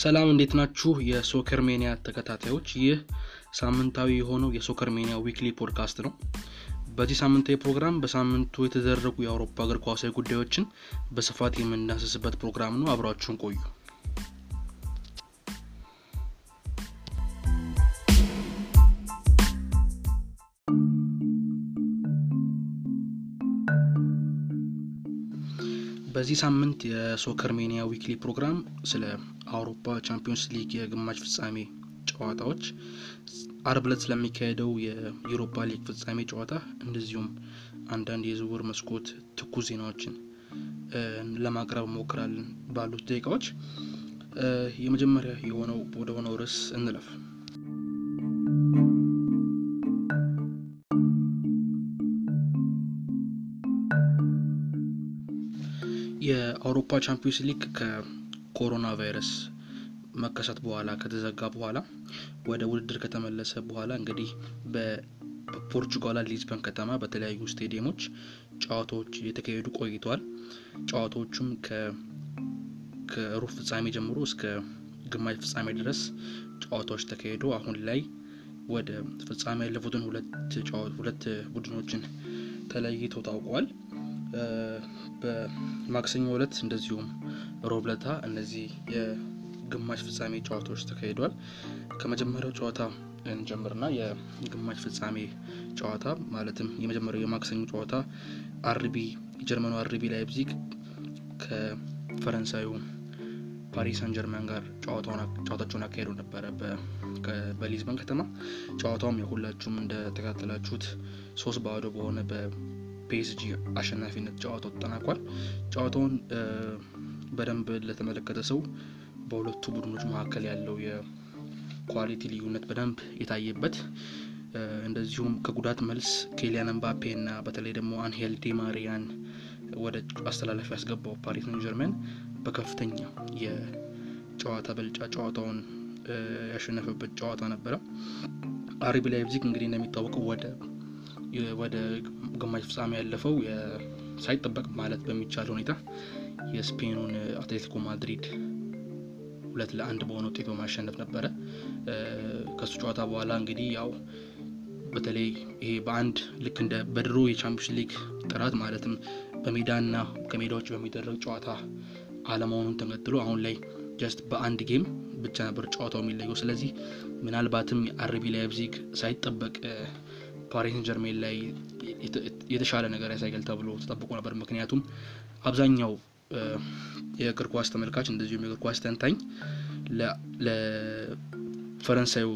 ሰላም እንዴት ናችሁ? የሶከር ሜኒያ ተከታታዮች፣ ይህ ሳምንታዊ የሆነው የሶከር ሜኒያ weekly podcast ነው። በዚህ ሳምንታዊ ፕሮግራም በሳምንቱ የተደረጉ የአውሮፓ እግር ኳሳዊ ጉዳዮችን በስፋት የምንዳስስበት ፕሮግራም ነው። አብራችሁን ቆዩ። በዚህ ሳምንት የሶከር ሜኒያ weekly ፕሮግራም ስለ አውሮፓ ቻምፒዮንስ ሊግ የግማሽ ፍጻሜ ጨዋታዎች፣ አርብ ዕለት ስለሚካሄደው የዩሮፓ ሊግ ፍጻሜ ጨዋታ እንደዚሁም አንዳንድ የዝውውር መስኮት ትኩስ ዜናዎችን ለማቅረብ እንሞክራለን። ባሉት ደቂቃዎች የመጀመሪያ የሆነው ወደ ሆነው ርዕስ እንለፍ። የአውሮፓ ቻምፒዮንስ ሊግ ከኮሮና ቫይረስ መከሰት በኋላ ከተዘጋ በኋላ ወደ ውድድር ከተመለሰ በኋላ እንግዲህ በፖርቹጋላ ሊዝበን ከተማ በተለያዩ ስቴዲየሞች ጨዋታዎች የተካሄዱ ቆይተዋል። ጨዋታዎቹም ከሩብ ፍጻሜ ጀምሮ እስከ ግማሽ ፍጻሜ ድረስ ጨዋታዎች ተካሄዱ። አሁን ላይ ወደ ፍጻሜ ያለፉትን ሁለት ቡድኖችን ተለይተው ታውቀዋል። በማክሰኞ ዕለት እንደዚሁም ሮብ ዕለት እነዚህ የግማሽ ፍጻሜ ጨዋታዎች ተካሂደዋል። ከመጀመሪያው ጨዋታ እንጀምርና የግማሽ ፍጻሜ ጨዋታ ማለትም የመጀመሪያው የማክሰኞ ጨዋታ አርቢ የጀርመኑ አርቢ ላይፕዚግ ከፈረንሳዩ ፓሪስ ጀርመን ጋር ጨዋታቸውን አካሄዱ ነበረ በሊዝበን ከተማ። ጨዋታውም የሁላችሁም እንደተከታተላችሁት ሶስት ባዶ በሆነ ፒኤስጂ አሸናፊነት ጨዋታው ተጠናቋል። ጨዋታውን በደንብ ለተመለከተ ሰው በሁለቱ ቡድኖች መካከል ያለው የ quality ልዩነት በደንብ የታየበት እንደዚሁም ከጉዳት መልስ ኪሊያን ኤምባፔ እና በተለይ ደግሞ አንሄል ዲማሪያን ወደ አሰላለፉ ያስገባው ፓሪስ ሰን በከፍተኛ የጨዋታ ብልጫ ጨዋታውን ያሸነፈበት ጨዋታ ነበረ። አርቢ ላይፕዚግ እንግዲህ እንደሚታወቀው ወደ ወደ ግማሽ ፍጻሜ ያለፈው ሳይጠበቅ ማለት በሚቻል ሁኔታ የስፔኑን አትሌቲኮ ማድሪድ ሁለት ለአንድ በሆነ ውጤት በማሸነፍ ነበረ። ከሱ ጨዋታ በኋላ እንግዲህ ያው በተለይ ይሄ በአንድ ልክ እንደ በድሮ የቻምፒዮንስ ሊግ ጥራት ማለትም በሜዳና ከሜዳዎች በሚደረግ ጨዋታ አለመሆኑን ተከትሎ አሁን ላይ just በአንድ game ብቻ ነበር ጨዋታው የሚለየው። ስለዚህ ምናልባትም የአርቢ ላይፕዚግ ሳይጠበቅ ፓሪስ ጀርሜን ላይ የተሻለ ነገር ያሳያል ተብሎ ተጠብቆ ነበር። ምክንያቱም አብዛኛው የእግር ኳስ ተመልካች እንደዚሁም የእግር ኳስ ተንታኝ ለፈረንሳዩ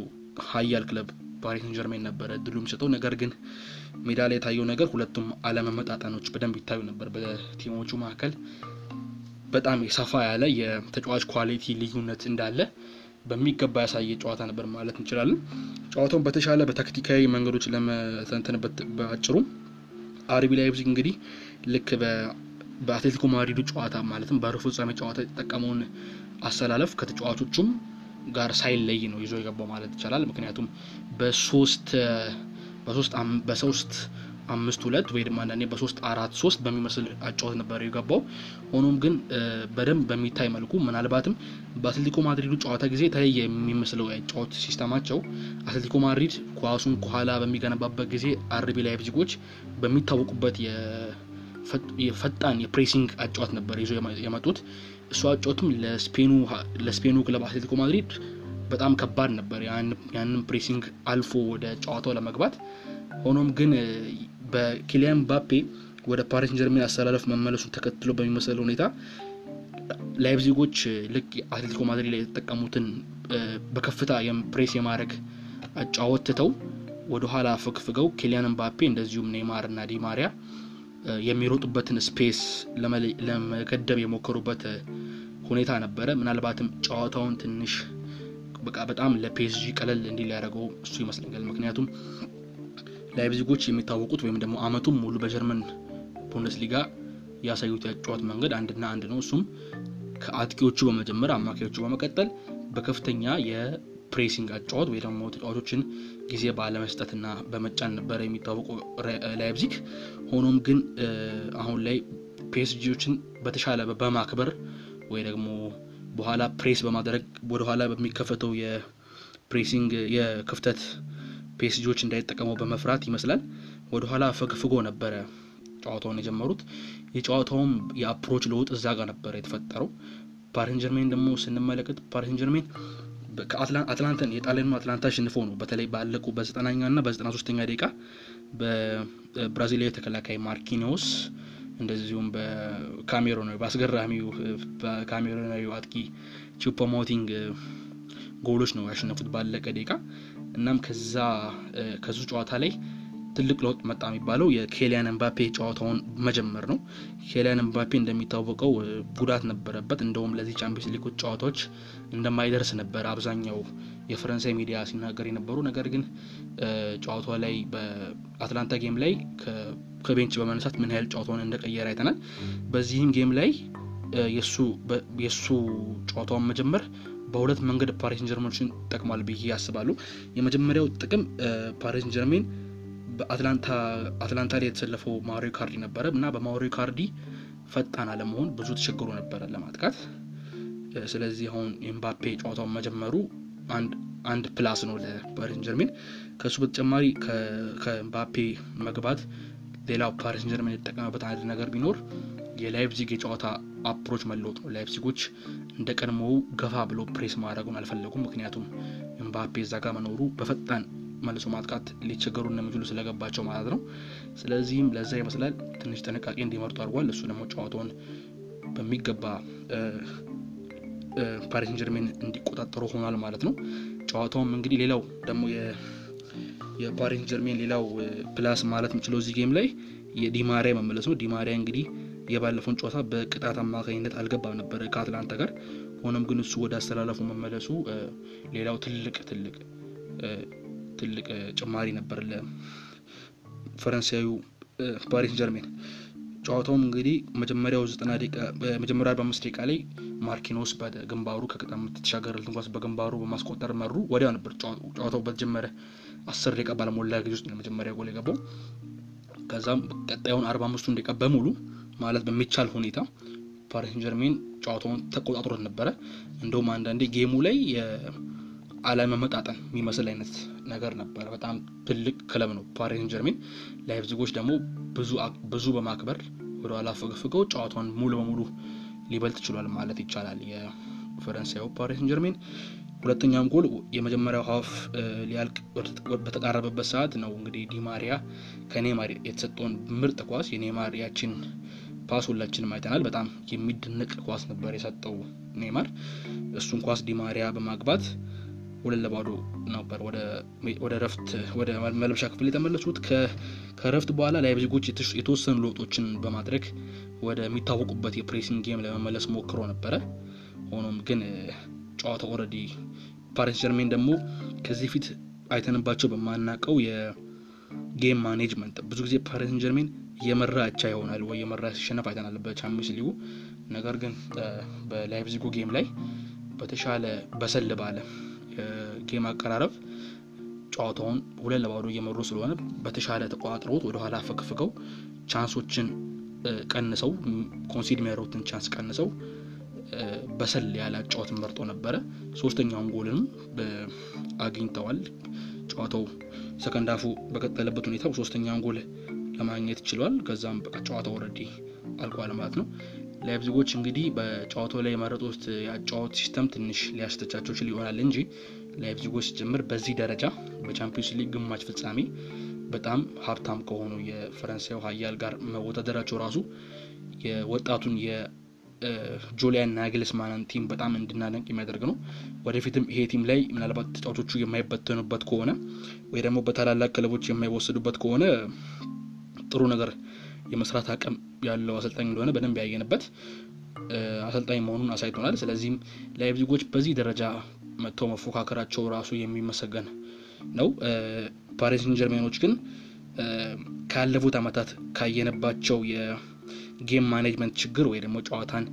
ኃያል ክለብ ፓሪስ ጀርሜን ነበረ ድሉ የሚሰጠው። ነገር ግን ሜዳ ላይ የታየው ነገር ሁለቱም አለመመጣጠኖች በደንብ ይታዩ ነበር። በ team ኦቹ መካከል በጣም የሰፋ ያለ የተጫዋች quality ልዩነት እንዳለ በሚገባ ያሳየ ጨዋታ ነበር ማለት እንችላለን። ጨዋታውን በተሻለ በታክቲካዊ መንገዶች ለመተንተንበት በአጭሩ አርቢ ላይፕዚግ እንግዲህ ልክ በአትሌቲኮ ማድሪዱ ጨዋታ ማለትም በሩብ ፍጻሜ ጨዋታ የተጠቀመውን አሰላለፍ ከተጫዋቾቹም ጋር ሳይለይ ነው ይዞ የገባው ማለት ይቻላል። ምክንያቱም በሶስት በሶስት አምስት ሁለት ወይ ደግሞ አንዳንዴ በሶስት አራት ሶስት በሚመስል አጫወት ነበር የገባው። ሆኖም ግን በደንብ በሚታይ መልኩ ምናልባትም በአትሌቲኮ ማድሪዱ ጨዋታ ጊዜ የተለየ የሚመስለው የአጫወት system አቸው አትሌቲኮ ማድሪድ ኳሱን ከኋላ በሚገነባበት ጊዜ አርቢ ላይፕዚጎች በሚታወቁበት የፈጣን የ pressing አጫወት ነበር ይዞ የመጡት። እሱ አጫወትም ለስፔኑ ክለብ አትሌቲኮ ማድሪድ በጣም ከባድ ነበር ያንን pressing አልፎ ወደ ጨዋታው ለመግባት። ሆኖም ግን በኪሊያን ምባፔ ወደ ፓሪስ ጀርሜን አሰላለፍ መመለሱን ተከትሎ በሚመስል ሁኔታ ላይፕዚጎች ልክ አትሌቲኮ ማድሪድ ላይ የተጠቀሙትን በከፍታ ፕሬስ የማድረግ አጫወት ትተው ወደኋላ ፈግፍገው ኪሊያን ምባፔ እንደዚሁም ኔይማር እና ዲማሪያ የሚሮጡበትን space ለመገደብ የሞከሩበት ሁኔታ ነበረ። ምናልባትም ጨዋታውን ትንሽ በቃ በጣም ለፒኤስጂ ቀለል እንዲል ያደረገው እሱ ይመስለኛል። ምክንያቱም ላይፕዚጎች የሚታወቁት ወይም ደግሞ አመቱም ሙሉ በጀርመን ቡንደስሊጋ ያሳዩት ያጫወት መንገድ አንድና አንድ ነው። እሱም ከአጥቂዎቹ በመጀመር አማካዮቹ በመቀጠል በከፍተኛ የ pressing አጫወት ወይ ደግሞ ተጫዋቾችን ጊዜ ባለመስጠትና በመጫን ነበረ የሚታወቀው ላይፕዚግ። ሆኖም ግን አሁን ላይ ፒኤስጂዎችን በተሻለ በማክበር ወይ ደግሞ በኋላ ፕሬስ በማድረግ ወደኋላ በሚከፈተው የ pressing የክፍተት ፒኤስጂዎች እንዳይጠቀመው በመፍራት ይመስላል ወደኋላ ፈግፍጎ ነበረ ጨዋታውን የጀመሩት። የጨዋታውም የ approach ለውጥ እዛ ጋር ነበረ የተፈጠረው። ፓሪስ ጀርሜን ደግሞ ስንመለከት ፓሪስ ጀርሜን አትላንታን የጣሊያኑ አትላንታ አሸንፎ ነው በተለይ ባለቀ በዘጠናኛ ና በዘጠና ሶስተኛ ደቂቃ በብራዚላዊ ተከላካይ ማርኪኒዮስ እንደዚሁም በካሜሮናዊ በአስገራሚው በካሜሮናዊ አጥቂ ቹፖሞቲንግ ጎሎች ነው ያሸነፉት ባለቀ ደቂቃ። እናም ከዛ ከዙ ጨዋታ ላይ ትልቅ ለውጥ መጣ የሚባለው የኪሊያን ኤምባፔ ጨዋታውን መጀመር ነው። ኪሊያን ኤምባፔ እንደሚታወቀው ጉዳት ነበረበት። እንደውም ለዚህ ቻምፒየንስ ሊግ ጨዋታዎች እንደማይደርስ ነበር አብዛኛው የፈረንሳይ ሚዲያ ሲናገር የነበረው። ነገር ግን ጨዋታ ላይ በአትላንታ game ላይ ከ bench በመነሳት ምን ያህል ጨዋታውን እንደቀየረ አይተናል። በዚህም game ላይ የእሱ ጨዋታውን መጀመር በሁለት መንገድ ፓሪስ ጀርመኖችን ጠቅሟል ብዬ አስባለሁ። የመጀመሪያው ጥቅም ፓሪስ ጀርሜን በአትላንታ ላይ የተሰለፈው ማውሮ ኢካርዲ ነበረ እና በማውሮ ኢካርዲ ፈጣን አለመሆን ብዙ ተቸግሮ ነበረ ለማጥቃት። ስለዚህ አሁን ኤምባፔ ጨዋታውን መጀመሩ አንድ plus ነው ለፓሪስ ጀርሜን። ከእሱ በተጨማሪ ከኤምባፔ መግባት ሌላው ፓሪስ ጀርሜን የተጠቀመበት አንድ ነገር ቢኖር የላይፕዚግ የጨዋታ approach መለወጥ ነው። ላይፕዚጎች እንደ ቀድሞው ገፋ ብሎ ፕሬስ ማድረጉን አልፈለጉም። ምክንያቱም ኤምባፔ እዛ ጋር መኖሩ በፈጣን መልሶ ማጥቃት ሊቸገሩ እንደሚችሉ ስለገባቸው ማለት ነው። ስለዚህም ለዛ ይመስላል ትንሽ ጥንቃቄ እንዲመርጡ አድርጓል። እሱ ደግሞ ጨዋታውን በሚገባ ፓሪስ ጀርሜን እንዲቆጣጠሩ ሆኗል ማለት ነው። ጨዋታውም እንግዲህ ሌላው ደግሞ የፓሪስ ጀርሜን ሌላው plus ማለት የምችለው እዚህ game ላይ የዲማሪያ መመለስ ነው። ዲማሪያ እንግዲህ የባለፈውን ጨዋታ በቅጣት አማካኝነት አልገባም ነበረ ከአትላንታ ጋር። ሆኖም ግን እሱ ወደ አሰላለፉ መመለሱ ሌላው ትልቅ ትልቅ ትልቅ ጭማሪ ነበር ለፈረንሳዩ ፓሪስ ጀርሜን። ጨዋታውም እንግዲህ መጀመሪያው ዘጠና ደቂቃ ደቂቃ ላይ ማርኪኖስ በግንባሩ ከቅጣት ምት የተሻገረለትን ኳስ በግንባሩ በማስቆጠር መሩ። ወዲያው ነበር ጨዋታው በተጀመረ አስር ደቂቃ ባልሞላ ጊዜ ውስጥ ነው የመጀመሪያ ጎል የገባው። ከዛም ቀጣዩን አርባ አምስቱን ደቂቃ በሙሉ ማለት በሚቻል ሁኔታ ፓሪስ ጀርሜን ጨዋታውን ተቆጣጥሮት ነበረ። እንደውም አንዳንዴ game ኡ ላይ አለመመጣጠን የሚመስል አይነት ነገር ነበረ። በጣም ትልቅ ክለብ ነው ፓሪስ ጀርሜን። ላይፕዚጎች ደግሞ ብዙ በማክበር ወደኋላ ፈግፍገው ጨዋታውን ሙሉ በሙሉ ሊበልጥ ችሏል ማለት ይቻላል የፈረንሳዩ ፓሪስ ጀርሜን። ሁለተኛውም ጎል የመጀመሪያው half ሊያልቅ በተቃረበበት ሰዓት ነው እንግዲህ ዲማሪያ ከኔማር የተሰጠውን ምርጥ ኳስ የኔማር ያችን pass ሁላችንም አይተናል። በጣም የሚደነቅ ኳስ ነበር የሰጠው ኔማር። እሱን ኳስ ዲማሪያ በማግባት ሁለት ለባዶ ነበር ወደ ረፍት ወደ መልበሻ ክፍል የተመለሱት። ከረፍት በኋላ ላይፕዚጎች የተወሰኑ ለውጦችን በማድረግ ወደሚታወቁበት የ pressing game ለመመለስ ሞክሮ ነበረ። ሆኖም ግን ጨዋታው already ፓሪስ ጀርሜን ደግሞ ከዚህ ፊት አይተንባቸው በማናቀው የ game management ብዙ ጊዜ ፓሪስ ጀርሜን የመራ ይሆናል ወይ የመራ ሲሸነፍ አይተናል በቻምፒየንስ ሊጉ። ነገር ግን በላይፕዚጉ game ላይ በተሻለ በሰል ባለ game አቀራረብ ጨዋታውን ሁለት ለባዶ እየመሩ ስለሆነ በተሻለ ተቆጣጥረውት ወደኋላ ፈግፍገው chance ኦችን ቀንሰው concede የሚያደርጉትን chance ቀንሰው በሰል ያለ አጫወትን መርጦ ነበረ። ሶስተኛውን ጎልንም አግኝተዋል። ጨዋታው second half ኡ በቀጠለበት ሁኔታ ሶስተኛውን ጎል ለማግኘት ችሏል። ከዛም በቃ ጨዋታው already አልቋል ማለት ነው። ላይፕዚጎች እንግዲህ በጨዋታው ላይ የመረጡት የአጫወት system ትንሽ ሊያስተቻቸው ችል ይሆናል እንጂ ላይፕዚጎች ጭምር በዚህ ደረጃ በቻምፒዮንስ ሊግ ግማሽ ፍጻሜ በጣም ሀብታም ከሆኑ የፈረንሳዩ ሀያል ጋር መወዳደራቸው ራሱ የወጣቱን የጁሊያን ናግልስማንን team በጣም እንድናደንቅ የሚያደርግ ነው። ወደፊትም ይሄ team ላይ ምናልባት ተጫዋቾቹ የማይበተኑበት ከሆነ ወይ ደግሞ በታላላቅ ክለቦች የማይወሰዱበት ከሆነ ጥሩ ነገር የመስራት አቅም ያለው አሰልጣኝ እንደሆነ በደንብ ያየንበት አሰልጣኝ መሆኑን አሳይቶናል። ስለዚህም ላይፕዚጎች በዚህ ደረጃ መጥተው መፎካከራቸው ራሱ የሚመሰገን ነው። ፓሪስ ጀርሜኖች ግን ካለፉት ዓመታት ካየነባቸው የ game management ችግር ወይ ደግሞ ጨዋታን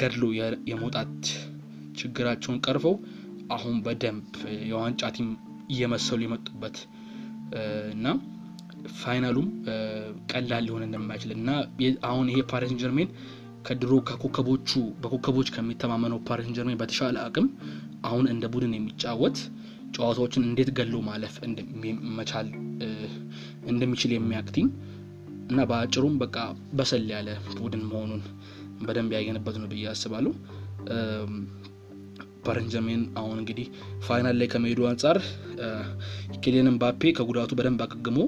ገድሎ የመውጣት ችግራቸውን ቀርፈው አሁን በደንብ የዋንጫ team እየመሰሉ የመጡበት እና final ኡም ቀላል ሊሆን እንደማይችል እና አሁን ይሄ ፓሪስ ጀርሜን ከድሮ ከኮከቦቹ በኮከቦች ከሚተማመነው ፓሪስ ጀርሜን በተሻለ አቅም አሁን እንደ ቡድን የሚጫወት ጨዋታዎችን እንዴት ገሎ ማለፍ መቻል እንደሚችል የሚያውቅ team እና በአጭሩም በቃ በሰል ያለ ቡድን መሆኑን በደንብ ያየንበት ነው ብዬ አስባለሁ። ፓሪስ አሁን እንግዲህ final ላይ ከመሄዱ አንጻር ኪሊያን ምባፔ ከጉዳቱ በደንብ አገግሞ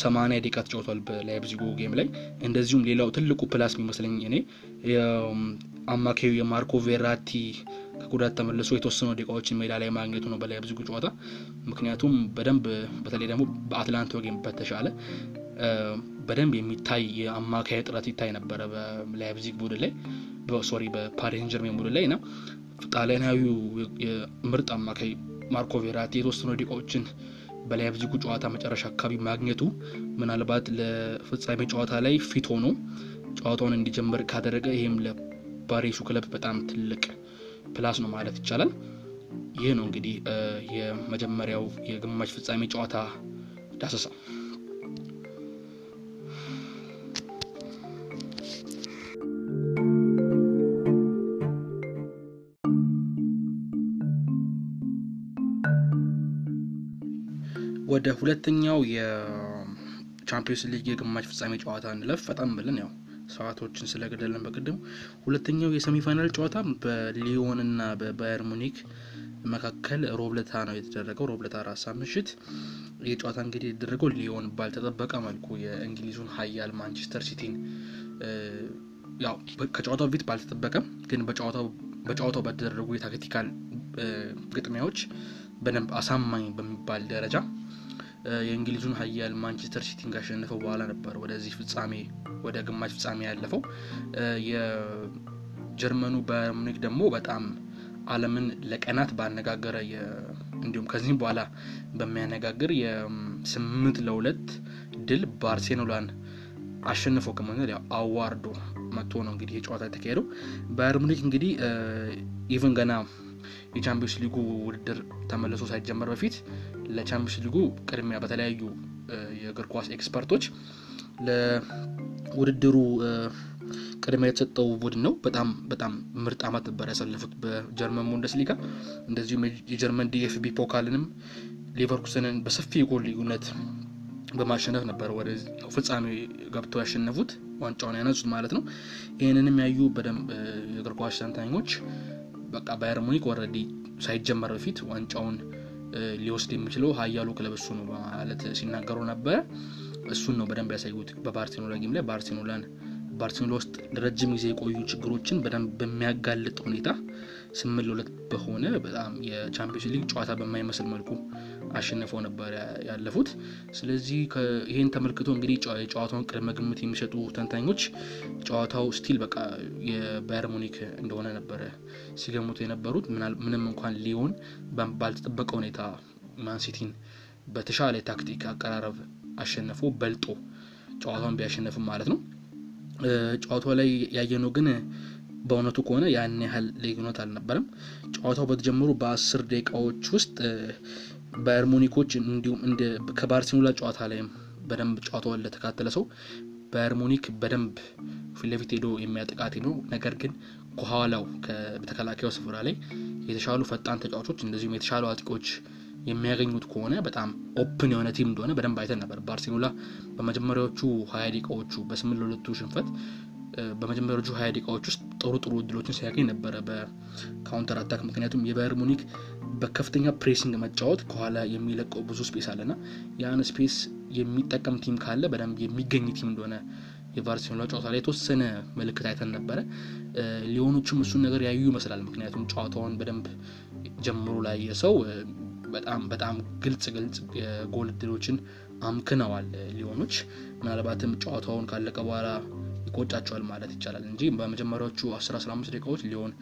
ሰማንያ ደቂቃ ተጫውቷል በላይፕዚጉ game ላይ። እንደዚሁም ሌላው ትልቁ plus የሚመስለኝ እኔ አማካዩ የማርኮ ቬራቲ ከጉዳት ተመልሶ የተወሰኑ ደቂቃዎችን ሜዳ ላይ ማግኘቱ ነው በላይፕዚጉ ጨዋታ። ምክንያቱም በደንብ በተለይ ደግሞ በአትላንታ game በተሻለ በደንብ የሚታይ የአማካይ እጥረት ይታይ ነበረ በላይፕዚግ ቡድን ላይ sorry በፓሪስ ጀርሜን ቡድን ላይ እና ጣሊያናዊው ምርጥ አማካይ ማርኮ ቬራቲ የተወሰኑ ደቂቃዎችን በላይፕዚጉ ጨዋታ መጨረሻ አካባቢ ማግኘቱ ምናልባት ለፍጻሜ ጨዋታ ላይ ፊት ሆኖ ጨዋታውን እንዲጀምር ካደረገ ይህም ለፓሪሱ ክለብ በጣም ትልቅ plus ነው ማለት ይቻላል። ይህ ነው እንግዲህ የመጀመሪያው የግማሽ ፍጻሜ ጨዋታ ዳሰሳ። ወደ ሁለተኛው የቻምፒዮንስ ሊግ የግማሽ ፍጻሜ ጨዋታ እንለፍ። ፈጣን ብለን ያው ሰዓቶችን ስለገደለን በቅድም ሁለተኛው የ semi-final ጨዋታ በሊዮን እና በባየር ሙኒክ መካከል ሮብ ለታ ነው የተደረገው። ሮብ ለታ ሰዓት ምሽት ይህ ጨዋታ እንግዲህ የተደረገው ሊዮን ባልተጠበቀ መልኩ የእንግሊዙን ኃያል ማንቸስተር ሲቲን ያው ከጨዋታው በፊት ባልተጠበቀም ግን በጨዋታው በተደረጉ የ tactical ግጥሚያዎች በደንብ አሳማኝ በሚባል ደረጃ የእንግሊዙን ኃያል ማንቸስተር ሲቲን ካሸነፈው በኋላ ነበር ወደዚህ ፍጻሜ ወደ ግማሽ ፍጻሜ ያለፈው። የጀርመኑ ባየር ደግሞ በጣም ዓለምን ለቀናት ባነጋገረ እንዲሁም ከዚህም በኋላ በሚያነጋግር የስምንት ለሁለት ድል ባርሴሎናን አሸንፎ ከመሆን ያው አዋርዶ መጥቶ ነው እንግዲህ የጨዋታ የተካሄደው። ባየር ሙኒክ እንግዲህ even ገና የቻምፒዮንስ ሊጉ ውድድር ተመልሶ ሳይጀመር በፊት ለቻምፒዮንስ ሊጉ ቅድሚያ በተለያዩ የእግር ኳስ expert ኦች ለውድድሩ ቅድሚያ የተሰጠው ቡድን ነው። በጣም በጣም ምርጥ ዓመት ነበር ያሳለፉት በጀርመን ቡንደስሊጋ። እንደዚሁም የጀርመን ዲኤፍቢ ፖካልንም ሌቨርኩሰንን በሰፊ የጎል ልዩነት በማሸነፍ ነበር ወደ ፍጻሜ ገብተው ያሸነፉት ዋንጫውን ያነሱት ማለት ነው። ይህንንም ያዩ በደንብ የእግር ኳስ ተንታኞች በቃ ባየር ሙኒክ already ሳይጀመር በፊት ዋንጫውን ሊወስድ የሚችለው ሀያሉ ክለብ እሱ ነው በማለት ሲናገሩ ነበረ። እሱን ነው በደንብ ያሳዩት በባርሴሎና game ላይ ባርሴሎናን ባርሴሎና ውስጥ ለረጅም ጊዜ የቆዩ ችግሮችን በደንብ በሚያጋልጥ ሁኔታ ስምንት ለሁለት በሆነ በጣም የቻምፒዮንስ ሊግ ጨዋታ በማይመስል መልኩ አሸንፈው ነበር ያለፉት። ስለዚህ ይህን ተመልክቶ እንግዲህ የጨዋታውን ቅድመ ግምት የሚሰጡ ተንታኞች ጨዋታው still በቃ የባየር ሙኒክ እንደሆነ ነበረ ሲገምቱ የነበሩት። ምንም እንኳን ሊዮን ባልተጠበቀ ሁኔታ ማንሲቲን በተሻለ ታክቲክ አቀራረብ አሸንፎ በልጦ ጨዋታውን ቢያሸንፍም ማለት ነው። ጨዋታው ላይ ያየነው ግን በእውነቱ ከሆነ ያን ያህል ልዩነት አልነበረም። ጨዋታው በተጀመረ በአስር ደቂቃዎች ውስጥ ባየር ሙኒኮች እንዲሁም ከባርሴሎና ጨዋታ ላይም በደንብ ጨዋታውን ለተከታተለ ሰው ባየር ሙኒክ በደንብ ፊት ሄዶ የሚያጠቃ ነው። ነገር ግን ከኋላው በተከላካዩ ስፍራ ላይ የተሻሉ ፈጣን ተጫዋቾች እንደዚሁም የተሻሉ አጥቂዎች የሚያገኙት ከሆነ በጣም open የሆነ team እንደሆነ በደንብ አይተን ነበር። ባርሴሎና በመጀመሪያዎቹ ሀያ ደቂቃዎቹ በስምንት ለሁለቱ ሽንፈት በመጀመሪያዎቹ ሀያ ደቂቃዎች ውስጥ ጥሩ ጥሩ እድሎችን ሲያገኝ ነበረ በ counter attack። ምክንያቱም የባየር ሙኒክ በከፍተኛ pressing መጫወት ከኋላ የሚለቀው ብዙ space አለና ያን space የሚጠቀም team ካለ በደንብ የሚገኝ team እንደሆነ የባርሴሎና ጨዋታ ላይ የተወሰነ ምልክት አይተን ነበረ። ሊዮኖቹም እሱን ነገር ያዩ ይመስላል። ምክንያቱም ጨዋታውን በደንብ ጀምሮ ላይ የሰው በጣም በጣም ግልጽ ግልጽ የጎል እድሎችን አምክነዋል ሊዮኖች። ምናልባትም ጨዋታውን ካለቀ በኋላ ይቆጫቸዋል ማለት ይቻላል እንጂ በመጀመሪያዎቹ 15 ደቂቃዎች ሊዮን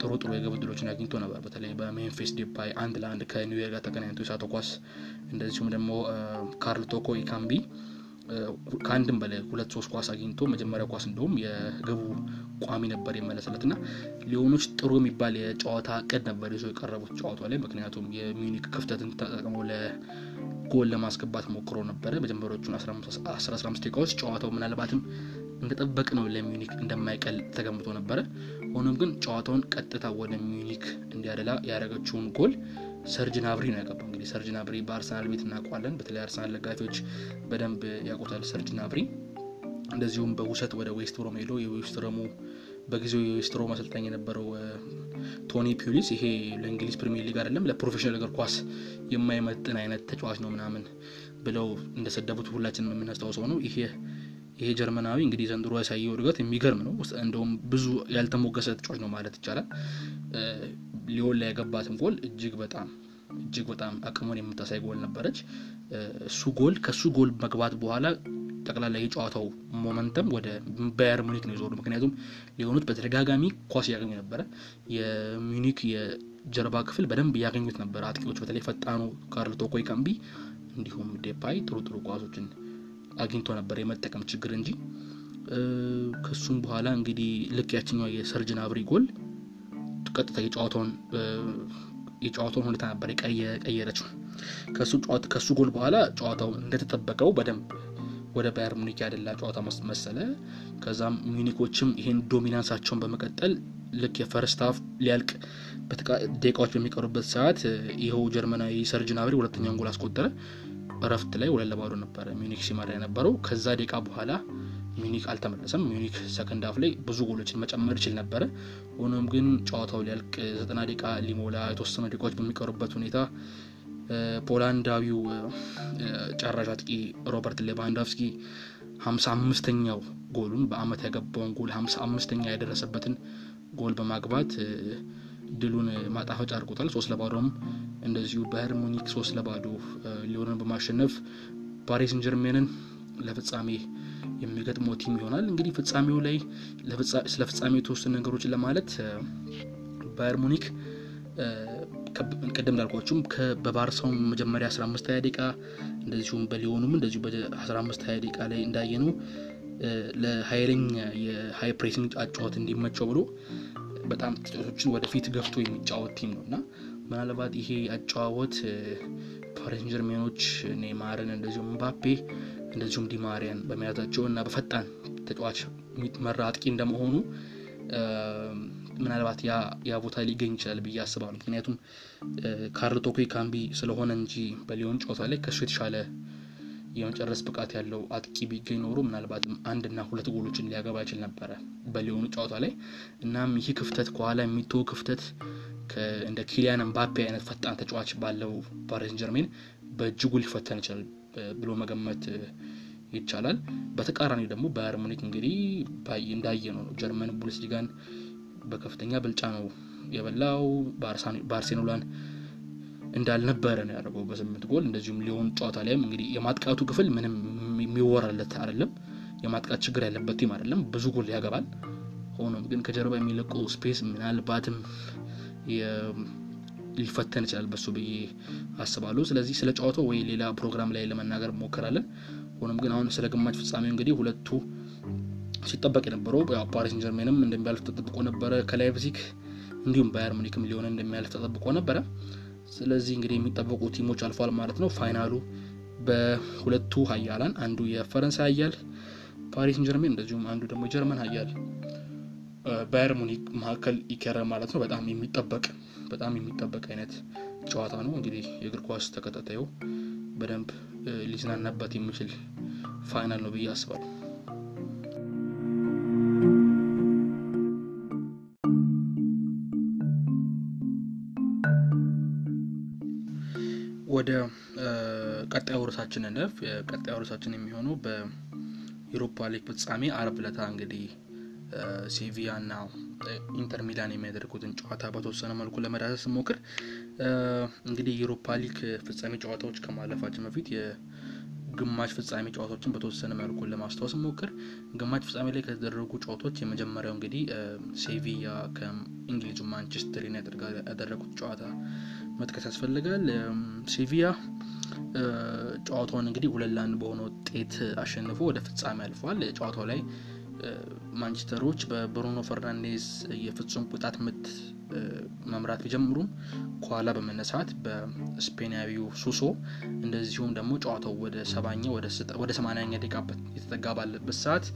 ጥሩ ጥሩ የግብ ዕድሎችን አግኝቶ ነበር። በተለይ በሜምፊስ ዲፓይ አንድ ለአንድ ከኒውዌር ጋር ተገናኝቶ የሳተው ኳስ እንደዚሁም ደግሞ ካርል ቶኮ ኢካምቢ ከአንድም በላይ ሁለት ሶስት ኳስ አግኝቶ መጀመሪያ ኳስ እንደውም የግቡ ቋሚ ነበር የመለሰለት እና ሊዮኖች ጥሩ የሚባል የጨዋታ እቅድ ነበር ይዞ የቀረቡት ጨዋታ ላይ ምክንያቱም የሚኒክ ክፍተትን ተጠቅመው ለጎል ለማስገባት ሞክሮ ነበረ። መጀመሪያዎቹን 15 ደቂቃዎች ጨዋታው ምናልባትም እንደጠበቅነው ለሚዩኒክ እንደማይቀል ተገምቶ ነበረ። ሆኖም ግን ጨዋታውን ቀጥታ ወደ ሚዩኒክ እንዲያደላ ያደረገችውን ጎል ሰርጅ ናብሪ ነው ያገባው። እንግዲህ ሰርጅ ናብሪ በአርሰናል ቤት እናውቀዋለን። በተለይ አርሰናል ደጋፊዎች በደንብ ያውቁታል ሰርጅ ናብሪ። እንደዚሁም በውሰት ወደ ዌስትብሮም ሄዶ የዌስትብሮሙ በጊዜው የዌስትብሮም አሰልጣኝ የነበረው ቶኒ ፒውሊስ ይሄ ለእንግሊዝ ፕሪሚየር ሊግ አይደለም ለ professional እግር ኳስ የማይመጥን አይነት ተጫዋች ነው ምናምን ብለው እንደሰደቡት ሁላችንም የምናስታውሰው ነው። ይሄ ይሄ ጀርመናዊ እንግዲህ ዘንድሮ ያሳየው እድገት የሚገርም ነው። እንደውም ብዙ ያልተሞገሰ ተጫዋች ነው ማለት ይቻላል። ሊዮን ላይ ያገባትም ጎል እጅግ በጣም እጅግ በጣም አቅሙን የምታሳይ ጎል ነበረች። እሱ ጎል ከሱ ጎል መግባት በኋላ ጠቅላላ የጨዋታው ሞመንተም ወደ ባየር ሙኒክ ነው የዞሩ። ምክንያቱም ሊሆኑት በተደጋጋሚ ኳስ እያገኙ ነበረ። የሚኒክ የጀርባ ክፍል በደንብ እያገኙት ነበረ። አጥቂዎች በተለይ ፈጣኑ ካርል ቶኮ ኢካምቢ እንዲሁም ዴፓይ ጥሩ ጥሩ ኳሶችን አግኝቶ ነበር የመጠቀም ችግር እንጂ ከሱም በኋላ እንግዲህ ልክ ያችኛው የሰርጅ ናብሪ ጎል ቀጥታ የጨዋታውን የጨዋታውን ሁኔታ ነበር የቀየረችው። ከሱ ጎል በኋላ ጨዋታው እንደተጠበቀው በደንብ ወደ ባየር ሙኒክ ያደላ ጨዋታ መሰለ። ከዛም ሚኒኮችም ይሄን dominance ኣቸውን በመቀጠል ልክ የ first ሊያልቅ ደቂቃዎች በሚቀሩበት ሰዓት ይኸው ጀርመናዊ ሰርጅ ናብሪ ሁለተኛውን ጎል አስቆጠረ። እረፍት ላይ ሁለት ለባዶ ነበረ ሚኒክ ሲመራ የነበረው። ከዛ ደቂቃ በኋላ ሚኒክ አልተመለሰም። ሚኒክ second half ላይ ብዙ ጎሎችን መጨመር ይችል ነበረ። ሆኖም ግን ጨዋታው ሊያልቅ ዘጠና ደቂቃ ሊሞላ የተወሰኑ ደቂቃዎች በሚቀሩበት ሁኔታ ፖላንዳዊው ጨራሽ አጥቂ ሮበርት ሌቫንዶቭስኪ ሀምሳ አምስተኛው ጎሉን በአመት ያገባውን ጎል ሀምሳ አምስተኛ የደረሰበትን ጎል በማግባት ድሉን ማጣፈጫ አድርጎታል። ሶስት ለባዶም እንደዚሁ ባየር ሙኒክ ሶስት ለባዶ ሊዮንን በማሸነፍ ፓሪስ ጀርሜንን ለፍጻሜ የሚገጥመው team ይሆናል። እንግዲህ ፍጻሜው ላይ ስለ ፍጻሜው የተወሰኑ ነገሮችን ለማለት ባየር ሙኒክ ቅድም እንዳልኳችሁም በባርሳው መጀመሪያ 15 20 ደቂቃ እንደዚሁም በሊዮኑም እንደዚሁ በ15 20 ደቂቃ ላይ እንዳየነው ለሀይለኛ የ high pressing አጫወት እንዲመቸው ብሎ በጣም ተጫዋቾችን ወደፊት ገፍቶ የሚጫወት team ነው እና ምናልባት ይሄ አጨዋወት ፓሪስ ጀርሜኖች ኔይማርን እንደዚሁም ምባፔ እንደዚሁም ዲማሪያን በመያዛቸው እና በፈጣን ተጫዋች የሚመራ አጥቂ እንደመሆኑ ምናልባት ያ ቦታ ሊገኝ ይችላል ብዬ አስባለሁ። ምክንያቱም ቶኮ ኢካምቢ ስለሆነ እንጂ በሊዮን ጨዋታ ላይ ከሱ የተሻለ የመጨረስ ብቃት ያለው አጥቂ ቢገኝ ኖሮ ምናልባትም አንድና ሁለት ጎሎችን ሊያገባ ይችል ነበረ በሊዮኑ ጨዋታ ላይ። እናም ይህ ክፍተት ከኋላ የሚተው ክፍተት እንደ ኪሊያን ምባፔ አይነት ፈጣን ተጫዋች ባለው ፓሪስ ጀርሜን በእጅጉ ሊፈተን ይችላል ብሎ መገመት ይቻላል። በተቃራኒው ደግሞ ባየር ሙኒክ እንግዲህ እንዳየነው ጀርመን ቡንደስሊጋን በከፍተኛ ብልጫ ነው የበላው። ባርሴሎናን እንዳልነበረ ነው ያደረገው በስምንት ጎል። እንደዚሁም ሊዮን ጨዋታ ላይም እንግዲህ የማጥቃቱ ክፍል ምንም የሚወራለት አይደለም። የማጥቃት ችግር ያለበት team አይደለም። ብዙ ጎል ያገባል። ሆኖም ግን ከጀርባ የሚለቀው space ምናልባትም ሊፈተን ይችላል በሱ ብዬ አስባለሁ። ስለዚህ ስለ ጨዋታው ወይ ሌላ ፕሮግራም ላይ ለመናገር እንሞክራለን። ሆኖም ግን አሁን ስለ ግማሽ ፍጻሜው እንግዲህ ሁለቱ ሲጠበቅ የነበረው ፓሪስ ጀርሜንም እንደሚያልፍ ተጠብቆ ነበረ ከላይፕዚግ እንዲሁም ባየር ሙኒክም ሊዮንን እንደሚያልፍ ተጠብቆ ነበረ። ስለዚህ እንግዲህ የሚጠበቁ team ኦች አልፏል ማለት ነው። final ኡ በሁለቱ ሀያላን አንዱ የፈረንሳይ ሀያል ፓሪስ ጀርሜን እንደዚሁም አንዱ ደግሞ የጀርመን ሀያል ባየር ሙኒክ መካከል ይደረጋል ማለት ነው። በጣም የሚጠበቅ በጣም የሚጠበቅ አይነት ጨዋታ ነው። እንግዲህ የእግር ኳስ ተከታታዩ በደንብ ሊዝናናበት የሚችል final ነው ብዬ አስባለሁ። ወደ ቀጣዩ ርዕሳችን እንለፍ። ቀጣዩ ርዕሳችን የሚሆነው በዩሮፓ ሊግ ፍጻሜ አርብ ዕለት እንግዲህ ሴቪያ እና ኢንተር ሚላን የሚያደርጉትን ጨዋታ በተወሰነ መልኩ ለመዳሰስ ልሞክር። እንግዲህ የዩሮፓ ሊግ ፍጻሜ ጨዋታዎች ከማለፋችን በፊት የግማሽ ፍጻሜ ጨዋታዎችን በተወሰነ መልኩ ለማስታወስ ሞክር። ግማሽ ፍጻሜ ላይ ከተደረጉ ጨዋታዎች የመጀመሪያው እንግዲህ ሴቪያ ከእንግሊዙ ማንቸስተር ዩናይትድ ጋር ያደረጉት ጨዋታ መጥቀስ ያስፈልጋል። ሴቪያ ጨዋታውን እንግዲህ ሁለት በሆነ ውጤት አሸንፎ ወደ ፍጻሜ አልፏል። ጨዋታው ላይ ማንቸስተሮች በብሩኖ ፈርናንዴዝ የፍጹም ቅጣት ምት መምራት ቢጀምሩም ከኋላ በመነሳት በስፔናዊው ሱሶ እንደዚሁም ደግሞ ጨዋታው ወደ ሰባኛ ወደ ሰማንያኛ ደቂቃ የተጠጋ ባለበት ሰዓት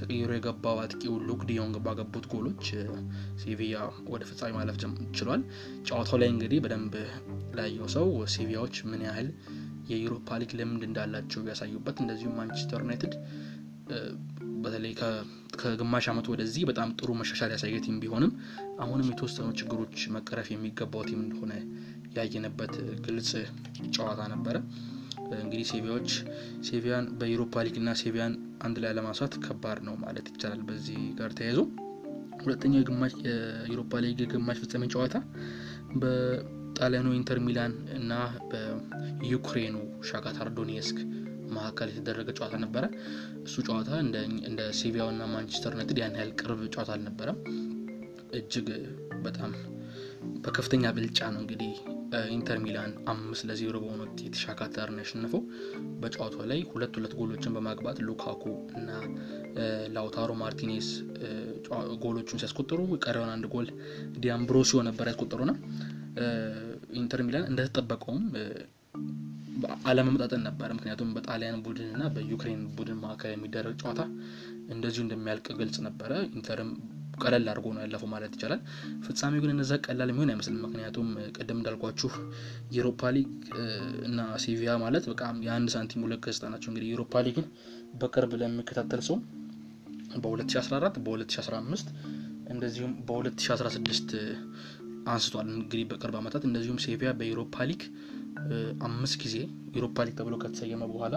ተቀይሮ የገባው አጥቂው ሉክ ዲዮንግ ባገቡት ጎሎች ሴቪያ ወደ ፍጻሜ ማለፍ ችሏል። ጨዋታው ላይ እንግዲህ በደንብ ላየው ሰው ሴቪያዎች ምን ያህል የዩሮፓ ሊግ ልምድ እንዳላቸው ያሳዩበት እንደዚሁም ማንቸስተር ዩናይትድ በተለይ ከግማሽ ዓመቱ ወደዚህ በጣም ጥሩ መሻሻል ያሳየ team ቢሆንም አሁንም የተወሰኑ ችግሮች መቀረፍ የሚገባው team እንደሆነ ያየንበት ግልጽ ጨዋታ ነበረ። እንግዲህ ሴቪያዎች ሴቪያን በዩሮፓ ሊግ እና ሴቪያን አንድ ላይ ለማንሳት ከባድ ነው ማለት ይቻላል። በዚህ ጋር ተያይዞ ሁለተኛው የዩሮፓ ሊግ ግማሽ ፍጻሜ ጨዋታ በጣሊያኑ ኢንተር ሚላን እና በዩክሬኑ ሻካታር ዶኔስክ መካከል የተደረገ ጨዋታ ነበረ። እሱ ጨዋታ እንደ ሴቪያው እና ማንቸስተር ዩናይትድ ያን ያህል ቅርብ ጨዋታ አልነበረም። እጅግ በጣም በከፍተኛ ብልጫ ነው እንግዲህ ኢንተር ሚላን አምስት ለዜሮ በሆነ ውጤት ሻካታርን ያሸነፈው። በጨዋታው ላይ ሁለት ሁለት ጎሎችን በማግባት ሉካኩ እና ላውታሮ ማርቲኔስ ጎሎቹን ሲያስቆጥሩ ቀሪውን አንድ ጎል ዲያምብሮሲዮ ነበር ያስቆጠሩና ኢንተር ሚላን እንደተጠበቀውም አለመመጣጠን ነበረ። ምክንያቱም በጣሊያን ቡድን እና በዩክሬን ቡድን መካከል የሚደረግ ጨዋታ እንደዚሁ እንደሚያልቅ ግልጽ ነበረ። ኢንተርም ቀለል አድርጎ ነው ያለፈው ማለት ይቻላል። ፍጻሜው ግን እንደዛ ቀላል የሚሆን አይመስልም። ምክንያቱም ቅድም እንዳልኳችሁ የዩሮፓ ሊግ እና ሴቪያ ማለት በጣም የአንድ ሳንቲም ሁለት ገጽታ ናቸው። እንግዲህ የዩሮፓ ሊግን በቅርብ ለሚከታተል ሰው በ2014 በ2015 እንደዚሁም በ2016 አንስቷል። እንግዲህ በቅርብ ዓመታት እንደዚሁም ሴቪያ በዩሮፓ ሊግ አምስት ጊዜ ዩሮፓ ሊግ ተብሎ ከተሰየመ በኋላ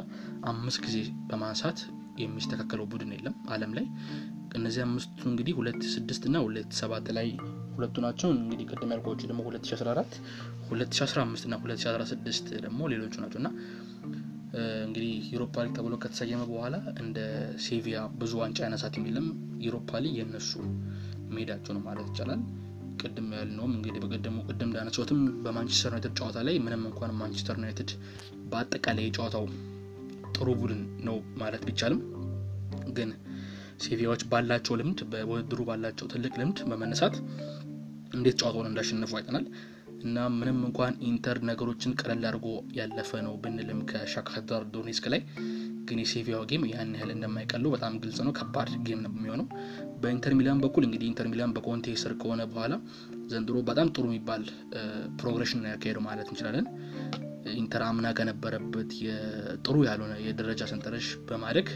አምስት ጊዜ በማንሳት የሚስተካከለው ቡድን የለም ዓለም ላይ። እነዚህ አምስቱ እንግዲህ ሁለት ስድስት እና ሁለት ሰባት ላይ ሁለቱ ናቸው። እንግዲህ ቅድም ያልኳቸው ደግሞ 2014 2015 እና 2016 ደግሞ ሌሎቹ ናቸው እና እንግዲህ ዩሮፓ ሊግ ተብሎ ከተሰየመ በኋላ እንደ ሴቪያ ብዙ ዋንጫ ያነሳ team የለም። ዩሮፓ ሊግ የእነሱ ሜዳቸው ነው ማለት ይቻላል። ቅድም ያልነውም እንግዲህ በቀደሙ ቅድም እንዳነሳሁትም በማንቸስተር ዩናይትድ ጨዋታ ላይ ምንም እንኳን ማንቸስተር ዩናይትድ በአጠቃላይ የጨዋታው ጥሩ ቡድን ነው ማለት ቢቻልም ግን ሴቪያዎች ባላቸው ልምድ በውድድሩ ባላቸው ትልቅ ልምድ በመነሳት እንዴት ጨዋታውን እንዳሸነፉ አይተናል። እና ምንም እንኳን ኢንተር ነገሮችን ቀለል አድርጎ ያለፈ ነው ብንልም ከሻክታር ዶኔስክ ላይ ግን የሴቪያው game ያን ያህል እንደማይቀለው በጣም ግልጽ ነው። ከባድ game ነው የሚሆነው። በኢንተር ሚላን በኩል እንግዲህ ኢንተር ሚላን በኮንቴ ስር ከሆነ በኋላ ዘንድሮ በጣም ጥሩ የሚባል progression ነው ያካሄደው ማለት እንችላለን። ኢንተር አምና ከነበረበት ጥሩ ያልሆነ የደረጃ ሰንጠረዥ በማደግ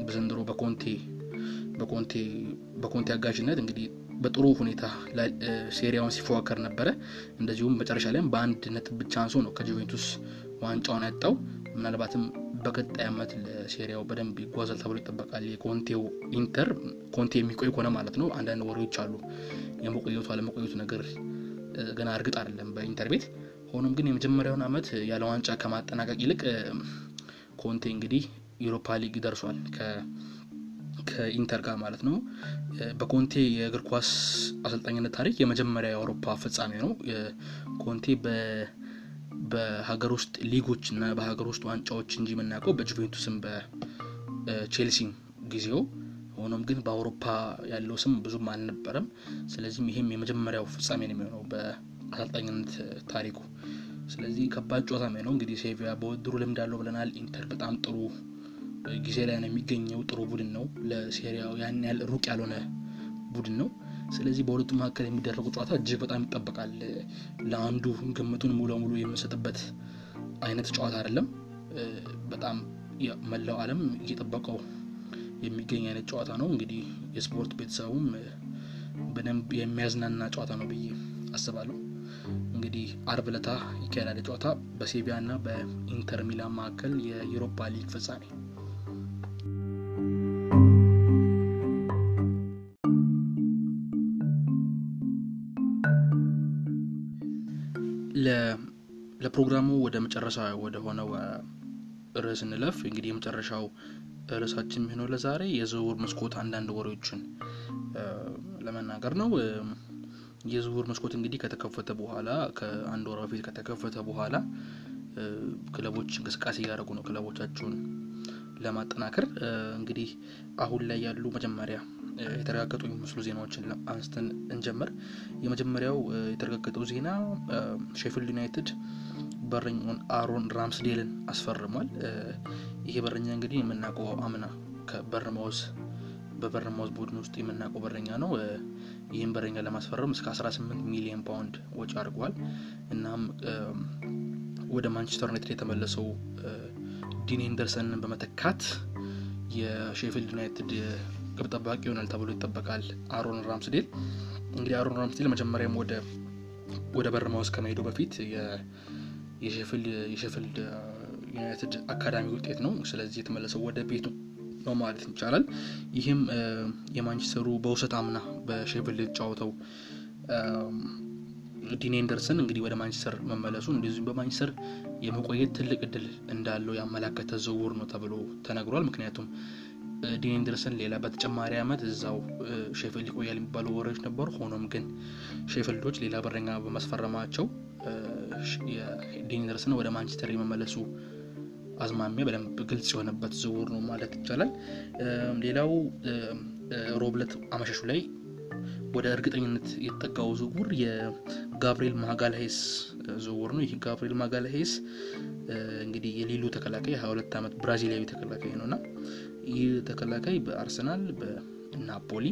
በዘንድሮ በኮንቴ በኮንቴ በኮንቴ አጋዥነት እንግዲህ በጥሩ ሁኔታ ሴሪያውን ሲፎካከር ነበረ። እንደዚሁም መጨረሻ ላይም በአንድ ነጥብ ብቻ አንሶ ነው ከጁቬንቱስ ዋንጫውን ያጣው። ምናልባትም በቀጣይ ዓመት ለሴሪያው በደንብ ይጓዛል ተብሎ ይጠበቃል። የኮንቴው ኢንተር ኮንቴ የሚቆይ ከሆነ ማለት ነው። አንዳንድ ወሬዎች አሉ። የመቆየቱ አለመቆየቱ ነገር ገና እርግጥ አይደለም በኢንተር ቤት። ሆኖም ግን የመጀመሪያውን ዓመት ያለ ዋንጫ ከማጠናቀቅ ይልቅ ኮንቴ እንግዲህ ዩሮፓ ሊግ ደርሷል ከኢንተር ጋር ማለት ነው። በኮንቴ የእግር ኳስ አሰልጣኝነት ታሪክ የመጀመሪያ የአውሮፓ ፍጻሜ ነው። ኮንቴ በሀገር ውስጥ ሊጎች እና በሀገር ውስጥ ዋንጫዎች እንጂ የምናውቀው በጁቬንቱስም በቼልሲም ጊዜው ሆኖም ግን በአውሮፓ ያለው ስም ብዙም አልነበረም። ስለዚህም ይሄም የመጀመሪያው ፍጻሜ ነው የሚሆነው በአሰልጣኝነት ታሪኩ። ስለዚህ ከባድ ጨዋታ ነው እንግዲህ ሴቪያ በውድድሩ ልምድ አለው ብለናል። ኢንተር በጣም ጥሩ ጊዜ ላይ ነው የሚገኘው። ጥሩ ቡድን ነው። ለሴሪያው ያን ያህል ሩቅ ያልሆነ ቡድን ነው። ስለዚህ በሁለቱ መካከል የሚደረጉ ጨዋታ እጅግ በጣም ይጠበቃል። ለአንዱ ግምቱን ሙሉ ለሙሉ የምንሰጥበት አይነት ጨዋታ አይደለም። በጣም መላው ዓለም እየጠበቀው የሚገኝ አይነት ጨዋታ ነው። እንግዲህ የስፖርት ቤተሰቡም በደንብ የሚያዝናና ጨዋታ ነው ብዬ አስባለሁ። እንግዲህ አርብ ዕለት ይካሄዳል ጨዋታ በሴቪያ እና በኢንተር ሚላን መካከል የዩሮፓ ሊግ ፍጻሜ ለፕሮግራሙ ወደ መጨረሻ ወደ ሆነው ርዕስ እንለፍ። እንግዲህ የመጨረሻው ርዕሳችን የሚሆነው ለዛሬ የዝውውር መስኮት አንዳንድ ወሬዎችን ለመናገር ነው። የዝውውር መስኮት እንግዲህ ከተከፈተ በኋላ ከአንድ ወር በፊት ከተከፈተ በኋላ ክለቦች እንቅስቃሴ እያደረጉ ነው ክለቦቻቸውን ለማጠናከር እንግዲህ አሁን ላይ ያሉ መጀመሪያ የተረጋገጡ የሚመስሉ ዜናዎችን አንስተን እንጀምር። የመጀመሪያው የተረጋገጠው ዜና ሼፊልድ ዩናይትድ በረኛውን አሮን ራምስዴልን አስፈርሟል። ይሄ በረኛ እንግዲህ የምናውቀው አምና ከበርማውዝ በበርማውዝ ቡድን ውስጥ የምናውቀው በረኛ ነው። ይህም በረኛ ለማስፈረም እስከ 18 ሚሊዮን ፓውንድ ወጪ አድርጓል። እናም ወደ ማንቸስተር ዩናይትድ የተመለሰው ዲን ሄንደርሰንን በመተካት የሼፊልድ ዩናይትድ ግብ ጠባቂ ይሆናል ተብሎ ይጠበቃል። አሮን ራምስዴል እንግዲህ አሮን ራምስዴል መጀመሪያም ወደ በርማውዝ ከመሄዱ በፊት የሼፊልድ ዩናይትድ አካዳሚ ውጤት ነው። ስለዚህ የተመለሰው ወደ ቤቱ ነው ማለት ይቻላል። ይህም የማንቸስተሩ በውሰት አምና በሼፊልድ የተጫወተው ዲን ሄንደርሰን እንግዲህ ወደ ማንቸስተር መመለሱ እንደዚሁም በማንቸስተር የመቆየት ትልቅ እድል እንዳለው ያመላከተ ዝውውር ነው ተብሎ ተነግሯል። ምክንያቱም ዲን ሄንደርሰን ሌላ በተጨማሪ ዓመት እዛው ሼፊልድ ይቆያል የሚባሉ ወሬዎች ነበሩ። ሆኖም ግን ሼፊልዶች ሌላ በረኛ በማስፈረማቸው ሄንደርሰን ወደ ማንቸስተር የመመለሱ አዝማሚያ በደንብ ግልጽ የሆነበት ዝውውር ነው ማለት ይቻላል። ሌላው ሮብለት አመሻሹ ላይ ወደ እርግጠኝነት የተጠጋው ዝውውር የጋብሪኤል ማጋልሄስ ዝውውር ነው። ይህ ጋብሪኤል ማጋልሄስ እንግዲህ የሊሉ ተከላካይ 22 ዓመት ብራዚሊያዊ ተከላካይ ነው እና ይህ ተከላካይ በአርሰናል፣ በናፖሊ፣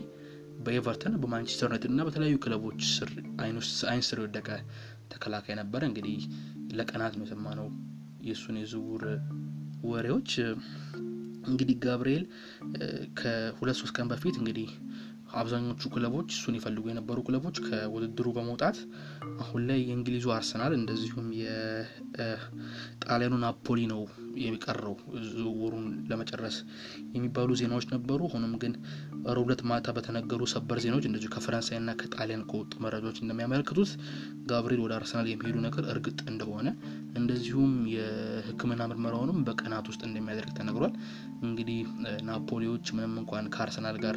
በኤቨርተን፣ በማንቸስተር ዩናይትድ እና በተለያዩ ክለቦች ስር አይን ስር የወደቀ ተከላካይ ነበረ። እንግዲህ ለቀናት ነው የሰማነው የእሱን የዝውውር ወሬዎች። እንግዲህ ጋብርኤል ከሁለት ሶስት ቀን በፊት እንግዲህ አብዛኞቹ ክለቦች እሱን ይፈልጉ የነበሩ ክለቦች ከውድድሩ በመውጣት አሁን ላይ የእንግሊዙ አርሰናል እንደዚሁም የጣሊያኑ ናፖሊ ነው የሚቀረው ዝውውሩን ለመጨረስ የሚባሉ ዜናዎች ነበሩ። ሆኖም ግን ዕለት ማታ በተነገሩ ሰበር ዜናዎች እንደዚሁ ከፈረንሳይና ከጣሊያን ከወጡ መረጃዎች እንደሚያመለክቱት ጋብሪኤል ወደ አርሰናል የሚሄዱ ነገር እርግጥ እንደሆነ እንደዚሁም የሕክምና ምርመራውንም በቀናት ውስጥ እንደሚያደርግ ተነግሯል። እንግዲህ ናፖሊዎች ምንም እንኳን ከአርሰናል ጋር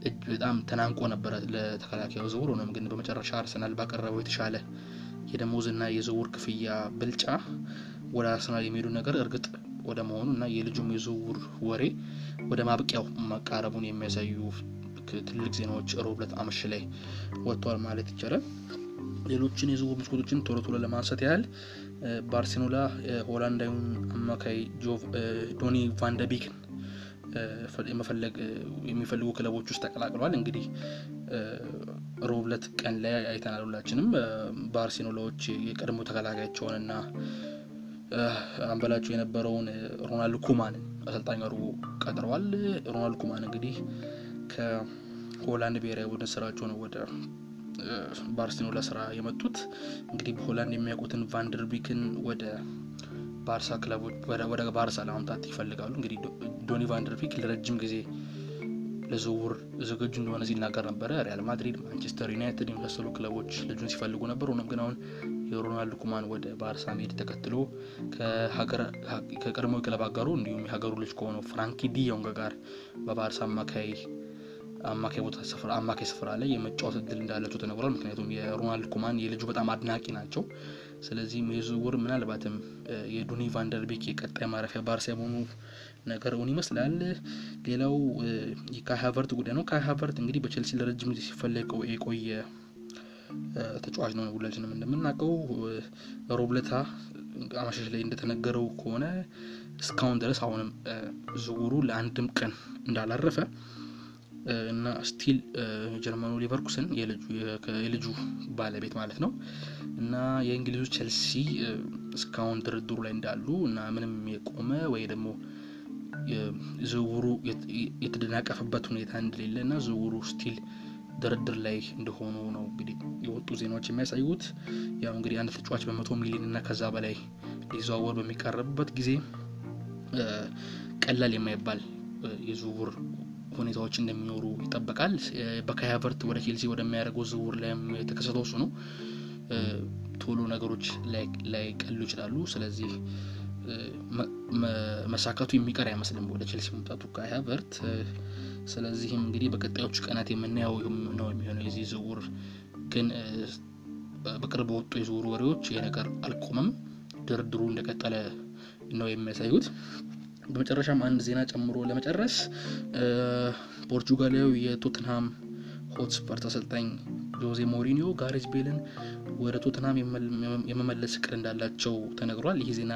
እጅ በጣም ተናንቆ ነበረ ለተከላካዩ ዝውውር። ሆኖም ግን በመጨረሻ አርሰናል ባቀረበው የተሻለ የደሞዝና የዝውውር ክፍያ ብልጫ ወደ አርሰናል የሚሄዱ ነገር እርግጥ ወደ መሆኑ እና የልጁም የዝውውር ወሬ ወደ ማብቂያው መቃረቡን የሚያሳዩ ትልቅ ዜናዎች ሮብ አመሽ ላይ ወጥተዋል ማለት ይቻላል። ሌሎችን የዝውውር መስኮቶችን ቶሎ ቶሎ ለማንሳት ያህል ባርሴሎና ሆላንዳዊውን አማካይ ዶኒ ቫንደቢክን መፈለግ የሚፈልጉ ክለቦች ውስጥ ተቀላቅለዋል። እንግዲህ ሮብ ቀን ላይ አይተናል ሁላችንም ባርሴሎናዎች የቀድሞ ተከላካያቸውን እና አንበላቸው የነበረውን ሮናልድ ኩማንን አሰልጣኝ አድርጎ ቀጥረዋል። ሮናልድ ኩማን እንግዲህ ከሆላንድ ብሔራዊ ቡድን ስራቸውን ወደ ባርሴሎና ስራ የመጡት እንግዲህ በሆላንድ የሚያውቁትን ቫንደርቢክን ወደ ባርሳ ክለቦች ወደ ባርሳ ለማምጣት ይፈልጋሉ። እንግዲህ ዶኒ ቫንደርቢክ ለረጅም ጊዜ ለዝውውር ዝግጁ እንደሆነ ሲናገር ነበረ። ሪያል ማድሪድ፣ ማንቸስተር ዩናይትድ የመሳሰሉ ክለቦች ልጁን ሲፈልጉ ነበር። ሆኖም ግን አሁን የሮናልድ ኩማን ወደ ባርሳ መሄድ ተከትሎ ከቀድሞ ክለብ አጋሩ እንዲሁም የሀገሩ ልጅ ከሆነው ፍራንኪ ዲዮንግ ጋር በባርሳ አማካይ አማካይ ቦታ ስፍራ አማካይ ስፍራ ላይ የመጫወት እድል እንዳላቸው ተነግሯል። ምክንያቱም የሮናልድ ኩማን የልጁ በጣም አድናቂ ናቸው። ስለዚህም የዝውውር ምናልባትም የዶኒ ቫንደርቢክ የቀጣይ ማረፊያ ባርሳ የመሆኑ ነገር እውን ይመስላል። ሌላው የካይ ሃቨርት ጉዳይ ነው። ካይ እንግዲህ በቼልሲ ለረጅም ጊዜ ሲፈለግ የቆየ ተጫዋች ነው። ሁላችንም እንደምናውቀው ሮብ እለት አመሻሽ ላይ እንደተነገረው ከሆነ እስካሁን ድረስ አሁንም ዝውውሩ ለአንድም ቀን እንዳላረፈ እና still የጀርመኑ ሌቨርኩሰን የልጁ ባለቤት ማለት ነው እና የእንግሊዙ ቼልሲ እስካሁን ድርድሩ ላይ እንዳሉ እና ምንም የቆመ ወይ ደግሞ ዝውውሩ የተደናቀፈበት ሁኔታ እንደሌለ እና ዝውውሩ still ድርድር ላይ እንደሆኑ ነው እንግዲህ የወጡ ዜናዎች የሚያሳዩት። ያው እንግዲህ አንድ ተጫዋች በመቶ ሚሊዮን እና ከዛ በላይ ሊዘዋወር በሚቀርብበት ጊዜ ቀላል የማይባል የዝውውር ሁኔታዎች እንደሚኖሩ ይጠበቃል። በካይ ሃቨርት ወደ ቼልሲ ወደሚያደርገው ዝውውር ላይም የተከሰተው እሱ ነው። ቶሎ ነገሮች ላያልቁ ይችላሉ። ስለዚህ መሳካቱ የሚቀር አይመስልም ወደ ቼልሲ መምጣቱ ካይ ሃቨርት። ስለዚህም እንግዲህ በቀጣዮቹ ቀናት የምናየው ነው የሚሆነው የዚህ ዝውውር ግን በቅርብ በወጡ የዝውውር ወሬዎች ይህ ነገር አልቆመም፣ ድርድሩ እንደቀጠለ ነው የሚያሳዩት። በመጨረሻም አንድ ዜና ጨምሮ ለመጨረስ ፖርቹጋላዊ የቶትንሃም ሆትስፐርስ አሰልጣኝ ጆዜ ሞሪኒዮ ጋሬዝ ቤልን ወደ ቶትንሃም የመመለስ እቅድ እንዳላቸው ተነግሯል። ይህ ዜና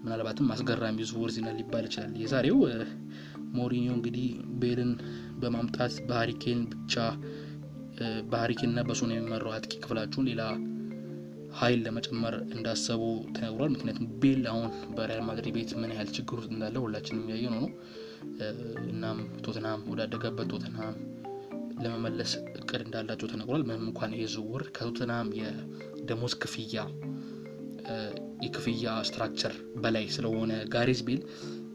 ምናልባትም አስገራሚ ዝውውር ዜና ሊባል ይችላል። የዛሬው ሞሪኒዮ እንግዲህ ቤልን በማምጣት በሀሪኬን ብቻ በሀሪኬን እና በሱን የሚመራው አጥቂ ክፍላቸውን ሌላ ኃይል ለመጨመር እንዳሰቡ ተነግሯል። ምክንያቱም ቤል አሁን በሪያል ማድሪድ ቤት ምን ያህል ችግር ውስጥ እንዳለ ሁላችንም የምናየው ነው እናም ቶትንሃም ወዳደገበት ቶትንሃም ለመመለስ እቅድ እንዳላቸው ተነግሯል። ምንም እንኳን ይህ ዝውውር ከቶትንሃም የደሞዝ ክፍያ የክፍያ structure በላይ ስለሆነ ጋሬዝ ቤል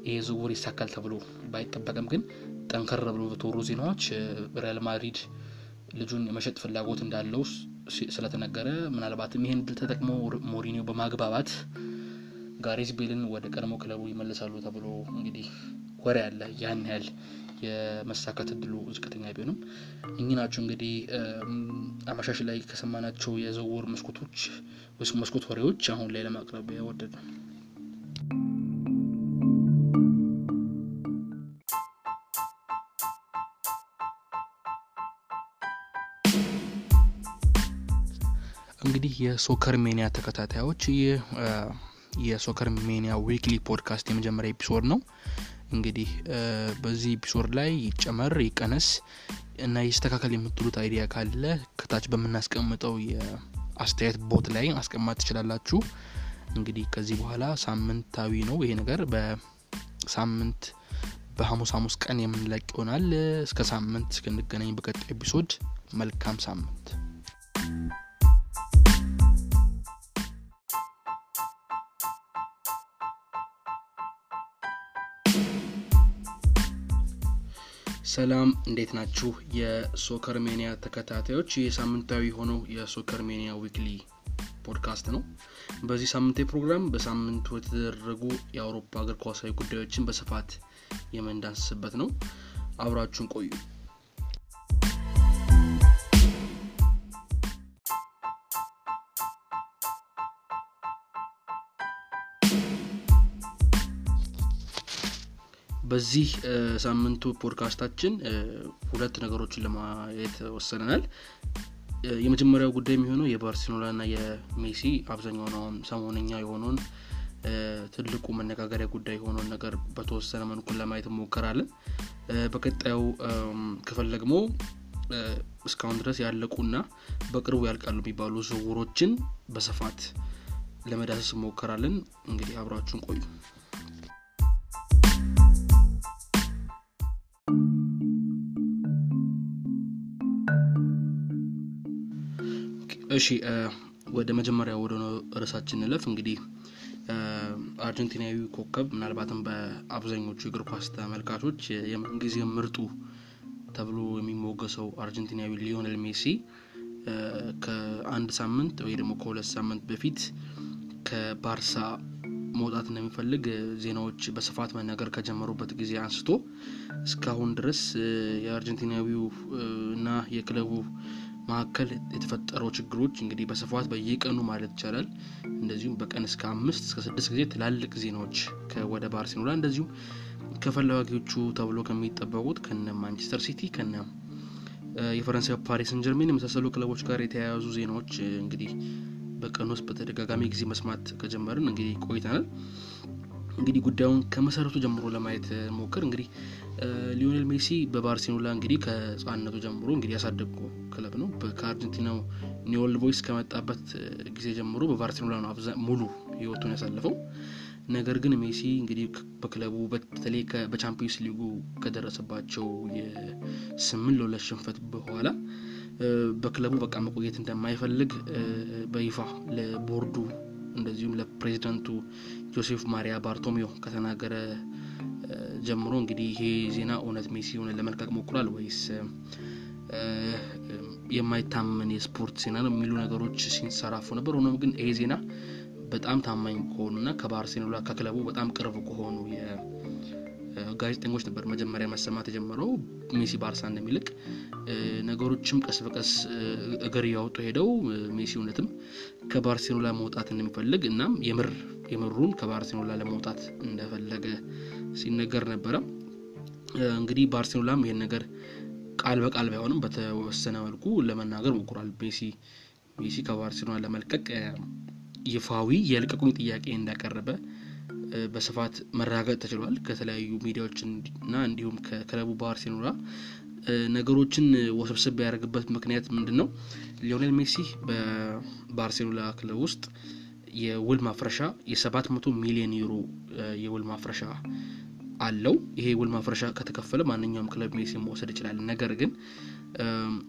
ይህ ዝውውር ይሳካል ተብሎ ባይጠበቅም ግን ጠንከር ብሎ በተወሩ ዜናዎች ሪያል ማድሪድ ልጁን የመሸጥ ፍላጎት እንዳለው ስለተነገረ ምናልባትም ይህን ድል ተጠቅሞ ሞሪኒዮ በማግባባት ጋሬዝ ቤልን ወደ ቀድሞ ክለቡ ይመልሳሉ ተብሎ እንግዲህ ወሬ ያለ ያን ያህል የመሳካት እድሉ ዝቅተኛ ቢሆንም እኚህ ናቸው እንግዲህ አመሻሽ ላይ ከሰማናቸው የዝውውር መስኮቶች መስኮት ወሬዎች አሁን ላይ ለማቅረብ የወደድነው። እንግዲህ የ Soccer Mania ተከታታዮች ይህ የ Soccer Mania Weekly podcast የመጀመሪያ episode ነው። እንግዲህ በዚህ episode ላይ ይጨመር ይቀነስ እና ይስተካከል የምትሉት idea ካለ ከታች በምናስቀምጠው የአስተያየት ቦት ላይ ማስቀማጥ ትችላላችሁ። እንግዲህ ከዚህ በኋላ ሳምንታዊ ነው ይሄ ነገር በሳምንት በሐሙስ ሐሙስ ቀን የምንለቅ ይሆናል። እስከ ሳምንት እስክንገናኝ በቀጣዩ ኤፒሶድ መልካም ሳምንት። ሰላም እንዴት ናችሁ? የ Soccer Mania ተከታታዮች የሳምንታዊ የሆነው የ Soccer Mania Weekly podcast ነው። በዚህ ሳምንታዊ ፕሮግራም በሳምንቱ የተደረጉ የአውሮፓ እግር ኳሳዊ ጉዳዮችን በስፋት የምንዳስስበት ነው። አብራችሁን ቆዩ። በዚህ ሳምንቱ ፖድካስታችን ሁለት ነገሮችን ለማየት ወሰነናል። የመጀመሪያው ጉዳይ የሚሆነው የባርሴሎና ና የሜሲ አብዛኛውን አሁን ሰሞነኛ የሆነውን ትልቁ መነጋገሪያ ጉዳይ የሆነውን ነገር በተወሰነ መልኩ ለማየት እንሞከራለን። በቀጣዩ ክፍል ደግሞ እስካሁን ድረስ ያለቁና በቅርቡ ያልቃሉ የሚባሉ ዝውውሮችን በስፋት ለመዳሰስ እንሞከራለን። እንግዲህ አብራችሁን ቆዩ። እሺ ወደ መጀመሪያ ወደ ርዕሳችን እንለፍ። እንግዲህ አርጀንቲናዊ ኮከብ ምናልባትም በአብዛኞቹ የእግር ኳስ ተመልካቾች የምንጊዜ ምርጡ ተብሎ የሚሞገሰው አርጀንቲናዊ ሊዮኔል ሜሲ ከአንድ ሳምንት ወይ ደግሞ ከሁለት ሳምንት በፊት ከባርሳ መውጣት እንደሚፈልግ ዜናዎች በስፋት መነገር ከጀመሩበት ጊዜ አንስቶ እስካሁን ድረስ የአርጀንቲናዊው እና የክለቡ መካከል የተፈጠረው ችግሮች እንግዲህ በስፋት በየቀኑ ማለት ይቻላል እንደዚሁም በቀን እስከ አምስት እስከ ስድስት ጊዜ ትላልቅ ዜናዎች ወደ ባርሴሎና እንደዚሁም ከፈላጊዎቹ ተብሎ ከሚጠበቁት ከነ ማንቸስተር ሲቲ ከነ የፈረንሳይ ፓሪስ ሰን ጀርሜን የመሳሰሉ ክለቦች ጋር የተያያዙ ዜናዎች እንግዲህ በቀን ውስጥ በተደጋጋሚ ጊዜ መስማት ከጀመርን እንግዲህ ቆይተናል። እንግዲህ ጉዳዩን ከመሰረቱ ጀምሮ ለማየት እንሞክር እንግዲህ ሊዮኔል ሜሲ በባርሴሎና እንግዲህ ከህጻንነቱ ጀምሮ እንግዲህ ያሳደጉ ክለብ ነው። ከአርጀንቲናው ኒውል ቦይስ ከመጣበት ጊዜ ጀምሮ በባርሴሎና ነው ሙሉ ህይወቱን ያሳለፈው። ነገር ግን ሜሲ እንግዲህ በክለቡ በተለይ በቻምፒዮንስ ሊጉ ከደረሰባቸው የስምንት ለሁለት ሽንፈት በኋላ በክለቡ በቃ መቆየት እንደማይፈልግ በይፋ ለቦርዱ እንደዚሁም ለፕሬዚዳንቱ ጆሴፍ ማሪያ ባርቶሚዮ ከተናገረ ጀምሮ እንግዲህ ይሄ ዜና እውነት ሜሲ ሆነ ለመልቀቅ ሞክሯል ወይስ የማይታመን የስፖርት ዜና ነው የሚሉ ነገሮች ሲንሰራፉ ነበር። ሆኖም ግን ይሄ ዜና በጣም ታማኝ ከሆኑና ከባርሴሎና ከክለቡ በጣም ቅርብ ከሆኑ ጋዜጠኞች ነበር መጀመሪያ መሰማት የጀመረው ሜሲ ባርሳ እንደሚልቅ። ነገሮችም ቀስ በቀስ እግር እያወጡ ሄደው ሜሲ እውነትም ከባርሴሎና መውጣት እንደሚፈልግ እናም የምር የምሩን ከባርሴሎና ለመውጣት እንደፈለገ ሲነገር ነበረ። እንግዲህ ባርሴሎናም ይሄን ነገር ቃል በቃል ባይሆንም በተወሰነ መልኩ ለመናገር ሞክሯል። ሜሲ ሜሲ ከባርሴሎና ለመልቀቅ ይፋዊ የልቀቁኝ ጥያቄ እንዳቀረበ በስፋት መራገጥ ተችሏል። ከተለያዩ ሚዲያዎች እና እንዲሁም ከክለቡ ባርሴሎና ነገሮችን ወሰብስብ ያደርግበት ምክንያት ምንድን ነው? ሊዮኔል ሜሲ በባርሴሎና ክለብ ውስጥ የውል ማፍረሻ የሰባት መቶ ሚሊዮን ዩሮ የውል ማፍረሻ አለው። ይሄ ውል ማፍረሻ ከተከፈለ ማንኛውም ክለብ ሜሲ መውሰድ ይችላል። ነገር ግን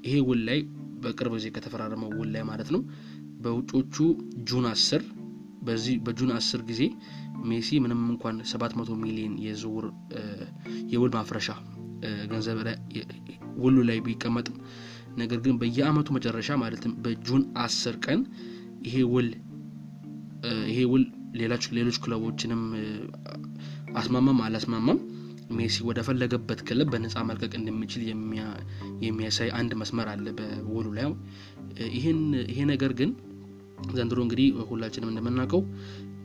ይሄ ውል ላይ በቅርብ ጊዜ ከተፈራረመው ውል ላይ ማለት ነው በውጮቹ ጁን አስር በዚህ በጁን አስር ጊዜ ሜሲ ምንም እንኳን ሰባት መቶ ሚሊዮን የዝውውር የውል ማፍረሻ ገንዘብ ውሉ ላይ ቢቀመጥም ነገር ግን በየአመቱ መጨረሻ ማለትም በጁን አስር ቀን ይሄ ውል ይሄ ውል ሌሎች ክለቦችንም አስማማም አላስማማም ሜሲ ወደ ፈለገበት ክለብ በነፃ መልቀቅ እንደሚችል የሚያሳይ አንድ መስመር አለ በውሉ ላይ። ይሄ ነገር ግን ዘንድሮ እንግዲህ ሁላችንም እንደምናውቀው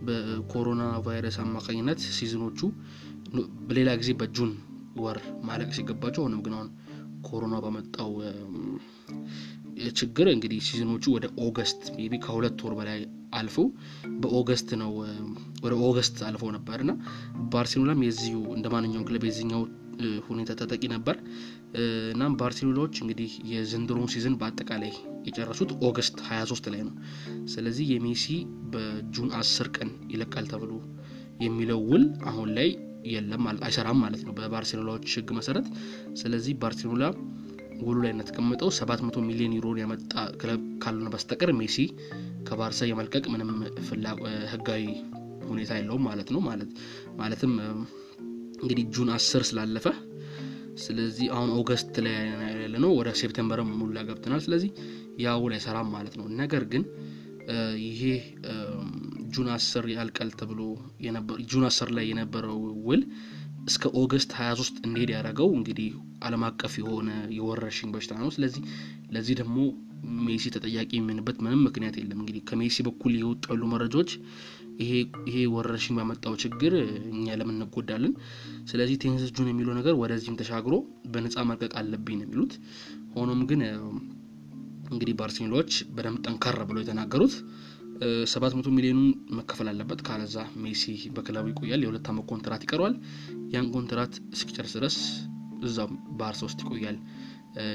በኮሮና ቫይረስ አማካኝነት season ኖቹ በሌላ ጊዜ በ June ወር ማለቅ ሲገባቸው ሆነም ግን አሁን ኮሮና በመጣው ችግር እንግዲህ season ኖቹ ወደ August ቢ ከሁለት ወር በላይ አልፈው በ August ነው ወደ August አልፈው ነበር እና ባርሴሎናም የዚሁ እንደ ማንኛውም ክለብ የዚኛው ሁኔታ ተጠቂ ነበር። እናም ባርሴሎናዎች እንግዲህ የዘንድሮውን season በአጠቃላይ የጨረሱት August 23 ላይ ነው። ስለዚህ የሜሲ በ June 10 ቀን ይለቃል ተብሎ የሚለው ውል አሁን ላይ የለም አይሰራም ማለት ነው በባርሴሎናዎች ሕግ መሰረት። ስለዚህ ባርሴሎና ውሉ ላይ እንደተቀመጠው 700 ሚሊዮን ዩሮን ያመጣ ክለብ ካልሆነ በስተቀር ሜሲ ከባርሳ የመልቀቅ ምንም ህጋዊ ሁኔታ የለውም ማለት ነው። ማለት ማለትም እንግዲህ June 10 ስላለፈ ስለዚህ አሁን August ላይ ያለ ነው ወደ September ሁላ ገብተናል። ስለዚህ ያ ውል አይሰራም ማለት ነው። ነገር ግን ይሄ June 10 ያልቃል ተብሎ June 10 ላይ የነበረው ውል እስከ August 23 እንዲሄድ ያደረገው እንግዲህ ዓለም አቀፍ የሆነ የወረርሽኝ በሽታ ነው። ስለዚህ ለዚህ ደግሞ ሜሲ ተጠያቂ የሚሆንበት ምንም ምክንያት የለም። እንግዲህ ከሜሲ በኩል የወጡ ያሉ መረጃዎች ይሄ ወረርሽኝ ባመጣው ችግር እኛ ለምን እንጎዳለን? ስለዚህ tenth June የሚለው ነገር ወደዚህም ተሻግሮ በነፃ መልቀቅ አለብኝ ነው የሚሉት። ሆኖም ግን እንግዲህ ባርሴሎናዎች በደንብ ጠንካራ ብለው የተናገሩት ሰባት መቶ ሚሊዮኑን መከፈል አለበት፣ ካለዛ ሜሲ በክለቡ ይቆያል። የሁለት ዓመት ኮንትራት ይቀረዋል። ያን ኮንትራት እስኪጨርስ ድረስ እዛው ባርሳ ውስጥ ይቆያል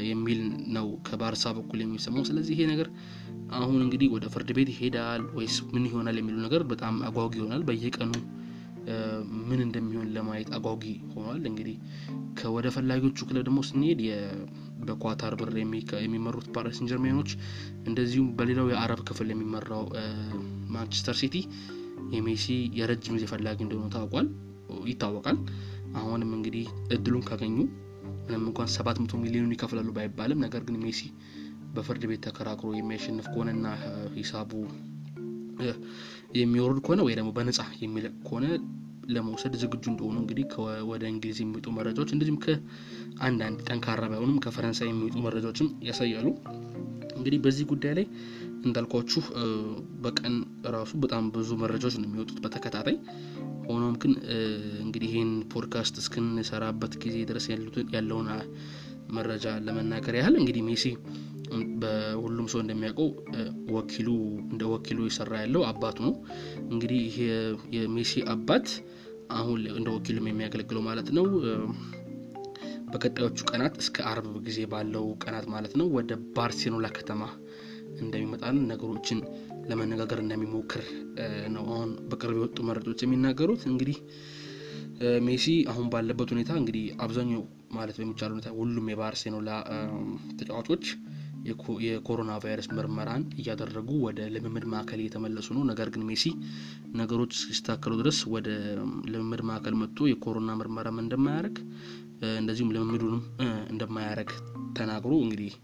የሚል ነው ከባርሳ በኩል የሚሰማው። ስለዚህ ይሄ ነገር አሁን እንግዲህ ወደ ፍርድ ቤት ይሄዳል ወይስ ምን ይሆናል የሚለው ነገር በጣም አጓጊ ይሆናል። በየቀኑ ምን እንደሚሆን ለማየት አጓጊ ሆኗል። እንግዲህ ከወደ ፈላጊዎቹ ክለብ ደግሞ ስንሄድ በኳታር ብር የሚመሩት ፓሪስ ጀርሜኖች እንደዚሁም በሌላው የአረብ ክፍል የሚመራው ማንቸስተር ሲቲ የሜሲ የረጅም ጊዜ ፈላጊ እንደሆኑ ታውቋል ይታወቃል። አሁንም እንግዲህ እድሉን ካገኙ ምንም እንኳን ሰባት መቶ ሚሊዮን ይከፍላሉ ባይባልም ነገር ግን ሜሲ በፍርድ ቤት ተከራክሮ የሚያሸንፍ ከሆነና ሂሳቡ የሚወርድ ከሆነ ወይ ደግሞ በነጻ የሚለቅ ከሆነ ለመውሰድ ዝግጁ እንደሆኑ እንግዲህ ወደ እንግሊዝ የሚወጡ መረጃዎች እንደዚሁም ከአንዳንድ ጠንካራ ባይሆኑም ከፈረንሳይ የሚወጡ መረጃዎችም ያሳያሉ። እንግዲህ በዚህ ጉዳይ ላይ እንዳልኳችሁ በቀን ራሱ በጣም ብዙ መረጃዎች ነው የሚወጡት በተከታታይ። ሆኖም ግን እንግዲህ ይህን ፖድካስት እስክንሰራበት ጊዜ ድረስ ያለውን መረጃ ለመናገር ያህል እንግዲህ ሜሲ በሁሉም ሰው እንደሚያውቀው ወኪሉ እንደ ወኪሉ የሰራ ያለው አባቱ ነው። እንግዲህ ይሄ የሜሲ አባት አሁን እንደ ወኪሉም የሚያገለግለው ማለት ነው በቀጣዮቹ ቀናት እስከ አርብ ጊዜ ባለው ቀናት ማለት ነው ወደ ባርሴሎና ከተማ እንደሚመጣን ነገሮችን ለመነጋገር እንደሚሞክር ነው አሁን በቅርብ የወጡ መረጃዎች የሚናገሩት። እንግዲህ ሜሲ አሁን ባለበት ሁኔታ እንግዲህ አብዛኛው ማለት በሚቻል ሁኔታ ሁሉም የባርሴሎና ተጫዋቾች የኮሮና ቫይረስ ምርመራን እያደረጉ ወደ ልምምድ ማዕከል እየተመለሱ ነው። ነገር ግን ሜሲ ነገሮች እስኪስተካከሉ ድረስ ወደ ልምምድ ማዕከል መጥቶ የኮሮና ምርመራም እንደማያደርግ እንደዚሁም ልምምዱንም እንደማያደርግ ተናግሮ እንግዲህ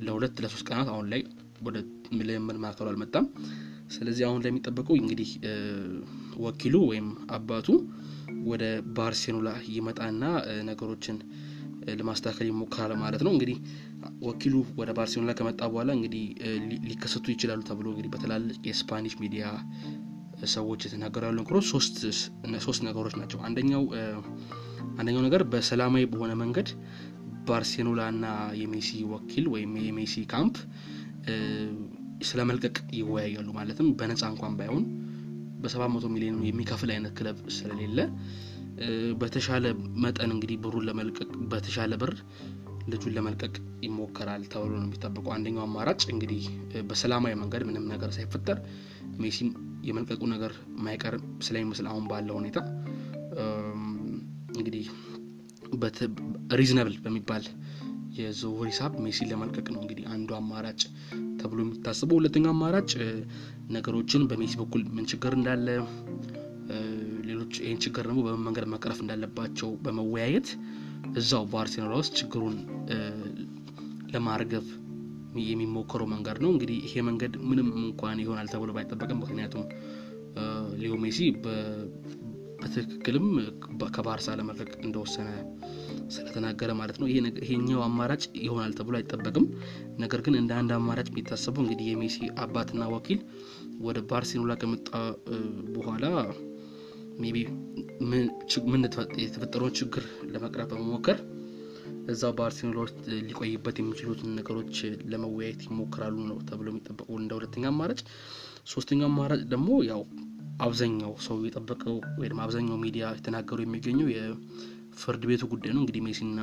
ለሁለት ለሶስት ቀናት አሁን ላይ ወደ ልምምድ ማዕከሉ አልመጣም። ስለዚህ አሁን ላይ የሚጠበቀው እንግዲህ ወኪሉ ወይም አባቱ ወደ ባርሴሎና ይመጣና ነገሮችን ለማስተካከል ይሞክራል ማለት ነው። እንግዲህ ወኪሉ ወደ ባርሴሎና ከመጣ በኋላ እንግዲህ ሊከሰቱ ይችላሉ ተብሎ እንግዲህ በትላልቅ የስፓኒሽ ሚዲያ ሰዎች የተናገሩ ያሉ ሶስት ነገሮች ናቸው። አንደኛው አንደኛው ነገር በሰላማዊ በሆነ መንገድ ባርሴሎና እና የሜሲ ወኪል ወይም የሜሲ ካምፕ ስለ መልቀቅ ይወያያሉ። ማለትም በነፃ እንኳን ባይሆን በሰባት መቶ ሚሊዮን የሚከፍል አይነት ክለብ ስለሌለ በተሻለ መጠን እንግዲህ ብሩን ለመልቀቅ በተሻለ ብር ልጁን ለመልቀቅ ይሞከራል ተብሎ ነው የሚጠበቀው። አንደኛው አማራጭ እንግዲህ በሰላማዊ መንገድ ምንም ነገር ሳይፈጠር ሜሲም የመልቀቁ ነገር ማይቀር ስለሚመስል አሁን ባለው ሁኔታ እንግዲህ reasonable በሚባል የዝውውር ሂሳብ ሜሲን ለመልቀቅ ነው እንግዲህ አንዱ አማራጭ ተብሎ የሚታሰበው። ሁለተኛው አማራጭ ነገሮችን በሜሲ በኩል ምን ችግር እንዳለ ሌሎች ይህን ችግር ደግሞ በምን መንገድ መቅረፍ እንዳለባቸው በመወያየት እዛው ባርሴሎና ውስጥ ችግሩን ለማርገብ የሚሞከረው መንገድ ነው። እንግዲህ ይሄ መንገድ ምንም እንኳን ይሆናል ተብሎ ባይጠበቅም ምክንያቱም ሊዮ ሜሲ በትክክልም ከባርሳ ለመልቀቅ እንደወሰነ ስለተናገረ ማለት ነው። ይሄኛው አማራጭ ይሆናል ተብሎ አይጠበቅም። ነገር ግን እንደ አንድ አማራጭ የሚታሰበው እንግዲህ የሜሲ አባትና ወኪል ወደ ባርሴሎና ከመጣ በኋላ maybe ምን የተፈጠረውን ችግር ለመቅረፍ በመሞከር እዛው ባርሴሎና ውስጥ ሊቆይበት የሚችሉትን ነገሮች ለመወያየት ይሞክራሉ ነው ተብሎ የሚጠበቀው እንደ ሁለተኛ አማራጭ። ሶስተኛው አማራጭ ደግሞ ያው አብዛኛው ሰው የጠበቀው ወይም አብዛኛው ሚዲያ የተናገሩ የሚገኘው የፍርድ ቤቱ ጉዳይ ነው። እንግዲህ ሜሲና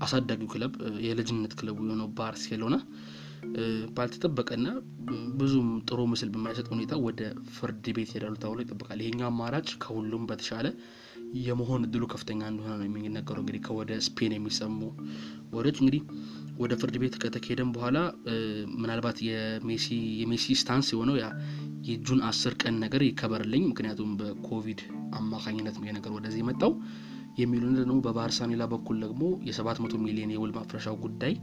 አሳዳጊው ክለብ የልጅነት ክለቡ የሆነው ባርሴሎና ባልተጠበቀና ብዙም ጥሩ ምስል በማይሰጥ ሁኔታ ወደ ፍርድ ቤት ይሄዳሉ ተብሎ ይጠበቃል። ይሄኛው አማራጭ ከሁሉም በተሻለ የመሆን እድሉ ከፍተኛ እንደሆነ ነው የሚነገረው። እንግዲህ ከወደ ስፔን የሚሰሙ ወሬዎች እንግዲህ ወደ ፍርድ ቤት ከተካሄደም በኋላ ምናልባት የሜሲ stance የሆነው ያ የጁን አስር ቀን ነገር ይከበርልኝ፣ ምክንያቱም በኮቪድ አማካኝነት ነው የነገር ወደዚህ የመጣው የሚሉ ደግሞ በባርሴሎና በኩል ደግሞ የሰባት መቶ ሚሊዮን የውል ማፍረሻው ጉዳይ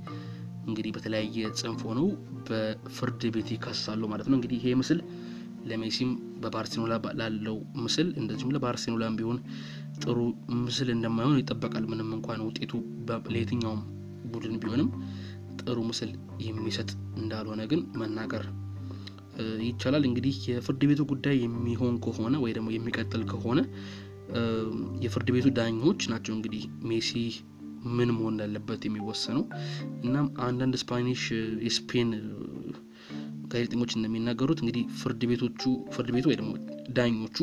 እንግዲህ በተለያየ ጽንፍ ሆነው በፍርድ ቤት ይከሳሉ ማለት ነው። እንግዲህ ይሄ ምስል ለሜሲም በባርሴሎና ላለው ምስል እንደዚሁም ለባርሴሎናም ቢሆን ጥሩ ምስል እንደማይሆን ይጠበቃል። ምንም እንኳን ውጤቱ ለየትኛውም ቡድን ቢሆንም ጥሩ ምስል የሚሰጥ እንዳልሆነ ግን መናገር ይቻላል። እንግዲህ የፍርድ ቤቱ ጉዳይ የሚሆን ከሆነ ወይ ደግሞ የሚቀጥል ከሆነ የፍርድ ቤቱ ዳኞች ናቸው እንግዲህ ሜሲ ምን መሆን እንዳለበት የሚወሰነው። እናም አንዳንድ ስፓኒሽ የስፔን ጋዜጠኞች እንደሚናገሩት እንግዲህ ፍርድ ቤቶቹ ፍርድ ቤቱ ወይ ደግሞ ዳኞቹ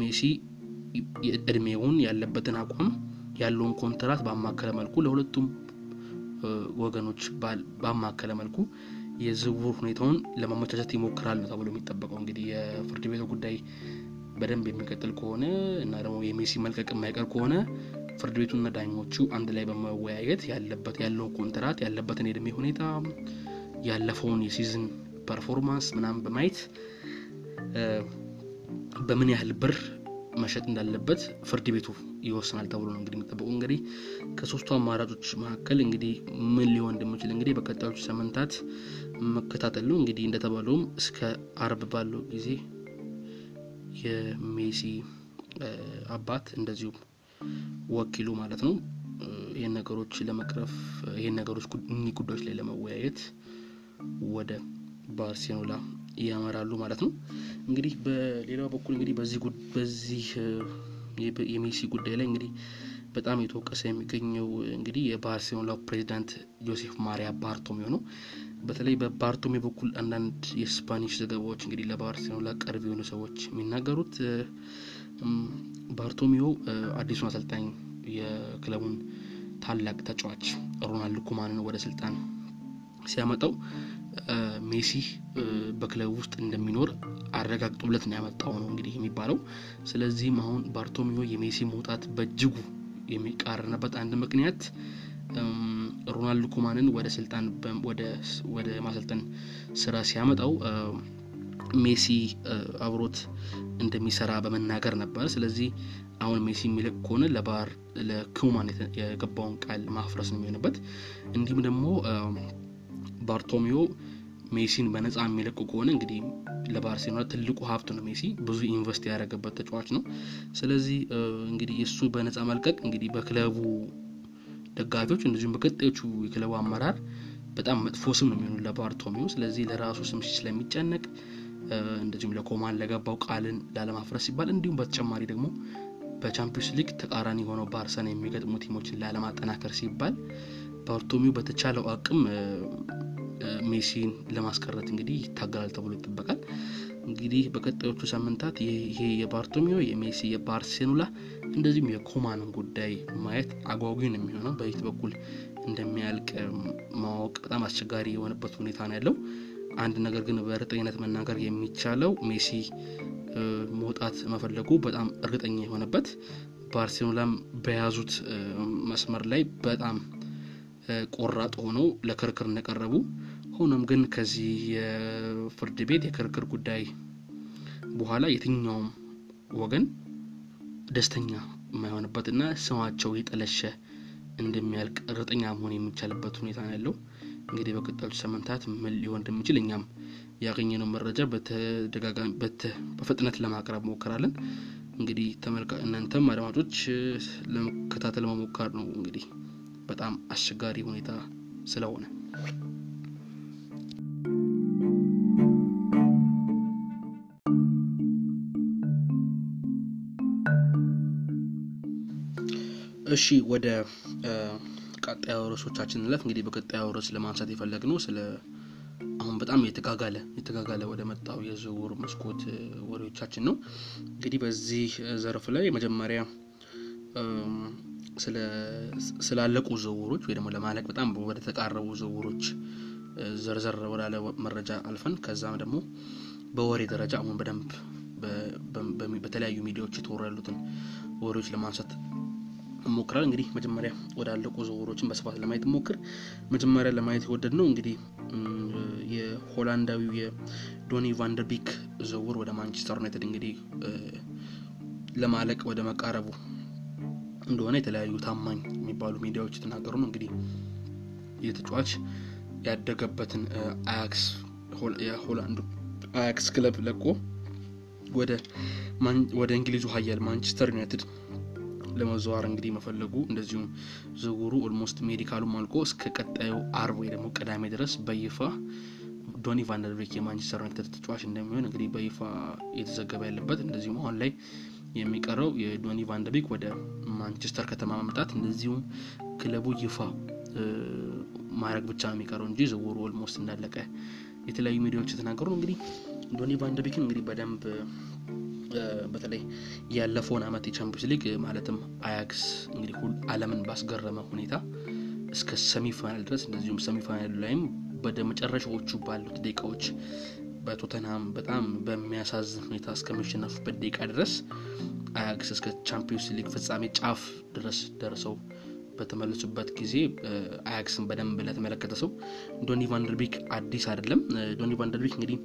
ሜሲ እድሜውን ያለበትን አቋም ያለውን ኮንትራት ባማከለ መልኩ ለሁለቱም ወገኖች ባማከለ መልኩ የዝውውር ሁኔታውን ለማመቻቸት ይሞክራል ነው ተብሎ የሚጠበቀው። እንግዲህ የፍርድ ቤቱ ጉዳይ በደንብ የሚቀጥል ከሆነ እና ደግሞ የሜሲ መልቀቅ የማይቀር ከሆነ ፍርድ ቤቱና ዳኞቹ አንድ ላይ በመወያየት ያለበት ያለውን ኮንትራት ያለበትን የእድሜ ሁኔታ ያለፈውን የ season performance ምናምን በማየት በምን ያህል ብር መሸጥ እንዳለበት ፍርድ ቤቱ ይወስናል ተብሎ ነው እንግዲህ የሚጠበቁ። እንግዲህ ከሶስቱ አማራጮች መካከል እንግዲህ ምን ሊሆን እንደሚችል እንግዲህ በቀጣዮቹ ሳምንታት መከታተል ነው። እንግዲህ እንደተባለውም እስከ አርብ ባለው ጊዜ የሜሲ አባት እንደዚሁም ወኪሉ ማለት ነው ይህን ነገሮች ለመቅረፍ ይህን ነገሮች እኒህ ጉዳዮች ላይ ለመወያየት ወደ ባርሴሎና ያመራሉ ማለት ነው። እንግዲህ በሌላው በኩል እንግዲህ በዚህ በዚህ የሜሲ ጉዳይ ላይ እንግዲህ በጣም የተወቀሰ የሚገኘው እንግዲህ የባርሴሎና ፕሬዚዳንት ጆሴፍ ማሪያ ባርቶሜዮ ነው። በተለይ በባርቶሜ በኩል አንዳንድ የስፓኒሽ ዘገባዎች እንግዲህ ለባርሴሎና ቅርብ የሆኑ ሰዎች የሚናገሩት ባርቶሜዮ አዲሱን አሰልጣኝ የክለቡን ታላቅ ተጫዋች ሮናልድ ኩማንን ወደ ስልጣን ሲያመጣው ሜሲ በክለቡ ውስጥ እንደሚኖር አረጋግጦለት ነው ያመጣው ነው እንግዲህ የሚባለው። ስለዚህም አሁን ባርቶሜዮ የሜሲ መውጣት በእጅጉ የሚቃረንበት አንድ ምክንያት ሮናልድ ኩማንን ወደ ስልጣን ወደ ማሰልጠን ስራ ሲያመጣው ሜሲ አብሮት እንደሚሰራ በመናገር ነበር። ስለዚህ አሁን ሜሲ የሚለቅ ከሆነ ለባር ለኩማን የገባውን ቃል ማፍረስ ነው የሚሆንበት። እንዲሁም ደግሞ ባርቶሚዮ ሜሲን በነፃ የሚለቁ ከሆነ እንግዲህ ለባርሴሎና ትልቁ ሀብት ነው። ሜሲ ብዙ invest ያደረገበት ተጫዋች ነው። ስለዚህ እንግዲህ እሱ በነፃ መልቀቅ እንግዲህ በክለቡ ደጋፊዎች እንደዚሁም በቀጣዮቹ የክለቡ አመራር በጣም መጥፎ ስም ነው የሚሆኑ ለባርቶሚዮ። ስለዚህ ለራሱ ስም ስለሚጨነቅ እንደዚሁም ለኮማን ለገባው ቃልን ላለማፍረስ ሲባል እንዲሁም በተጨማሪ ደግሞ በቻምፒዮንስ ሊግ ተቃራኒ የሆነው ባርሰን የሚገጥሙ ቲሞችን ላለማጠናከር ሲባል ባርቶሚው በተቻለው አቅም ሜሲን ለማስቀረት እንግዲህ ይታገላል ተብሎ ይጠበቃል። እንግዲህ በቀጣዮቹ ሳምንታት ይሄ የባርቶሚዮ የሜሲ የባርሴሎና እንደዚሁም የኮማንን ጉዳይ ማየት አጓጊ ነው የሚሆነው። በየት በኩል እንደሚያልቅ ማወቅ በጣም አስቸጋሪ የሆነበት ሁኔታ ነው ያለው። አንድ ነገር ግን በእርግጠኝነት መናገር የሚቻለው ሜሲ መውጣት መፈለጉ በጣም እርግጠኛ የሆነበት ባርሴሎናም በያዙት መስመር ላይ በጣም ቆራጥ ሆነው ለክርክር እንደቀረቡ ሆኖም ግን ከዚህ የፍርድ ቤት የክርክር ጉዳይ በኋላ የትኛውም ወገን ደስተኛ የማይሆንበትና ስማቸው የጠለሸ እንደሚያልቅ እርግጠኛ መሆን የሚቻልበት ሁኔታ ነው ያለው። እንግዲህ በቀጣዮቹ ሳምንታት ምን ሊሆን እንደሚችል እኛም ያገኘነው መረጃ በፍጥነት ለማቅረብ ሞክራለን። እንግዲህ ተመልካ እናንተም አድማጮች ለመከታተል መሞከር ነው እንግዲህ በጣም አስቸጋሪ ሁኔታ ስለሆነ እሺ ወደ ቀጣዩ ርዕሶቻችን እንለፍ። እንግዲህ በቀጣዩ ርዕስ ለማንሳት የፈለግነው ስለ አሁን በጣም የተጋጋለ የተጋጋለ ወደ መጣው የዝውውር መስኮት ወሬዎቻችን ነው። እንግዲህ በዚህ ዘርፍ ላይ መጀመሪያ ስላለቁ ዝውውሮች ወይ ደግሞ ለማለቅ በጣም ወደ ተቃረቡ ዝውውሮች ዘርዘር ወዳለ መረጃ አልፈን ከዛም ደግሞ በወሬ ደረጃ አሁን በደንብ በተለያዩ ሚዲያዎች የተወሩ ያሉትን ወሬዎች ለማንሳት እንሞክራል። እንግዲህ መጀመሪያ ወዳለቁ ዝውውሮችን በስፋት ለማየት ሞክር። መጀመሪያ ለማየት የወደድ ነው እንግዲህ የሆላንዳዊው የዶኒ ቫንደርቢክ ዝውውር ወደ ማንቸስተር ዩናይትድ እንግዲህ ለማለቅ ወደ መቃረቡ እንደሆነ የተለያዩ ታማኝ የሚባሉ ሚዲያዎች የተናገሩ ነው። እንግዲህ የተጫዋች ያደገበትን አያክስ አያክስ ክለብ ለቆ ወደ እንግሊዙ ሀያል ማንቸስተር ዩናይትድ ለመዘዋር እንግዲህ መፈለጉ እንደዚሁም ዝውውሩ almost medical ኡም አልቆ እስከ ቀጣዩ አርብ ወይ ደግሞ ቅዳሜ ድረስ በይፋ ዶኒ ቫንደርቤክ የማንቸስተር ዩናይትድ ተጫዋች እንደሚሆን እንግዲህ በይፋ እየተዘገበ ያለበት እንደዚሁም አሁን ላይ የሚቀረው የዶኒ ቫንደርቤክ ወደ ማንቸስተር ከተማ መምጣት እንደዚሁም ክለቡ ይፋ ማድረግ ብቻ ነው የሚቀረው እንጂ ዝውውሩ almost እንዳለቀ የተለያዩ ሚዲያዎች የተናገሩ እንግዲህ ዶኒ ቫንደርቤክን እንግዲህ በደንብ በተለይ ያለፈውን አመት የቻምፒዮንስ ሊግ ማለትም አያክስ እንግዲህ አለምን ባስገረመ ሁኔታ እስከ ሰሚፋይናል ድረስ እንደዚሁም ሰሚፋይናሉ ላይም ወደ መጨረሻዎቹ ባሉት ደቂቃዎች በቶተንሃም በጣም በሚያሳዝን ሁኔታ እስከሚሸነፉበት ደቂቃ ድረስ አያክስ እስከ ቻምፒዮንስ ሊግ ፍጻሜ ጫፍ ድረስ ደርሰው በተመለሱበት ጊዜ አያክስን በደንብ ለተመለከተ ሰው ዶኒ ቫንደርቤክ አዲስ አይደለም። ዶኒ ቫንደርቤክ እንግዲህ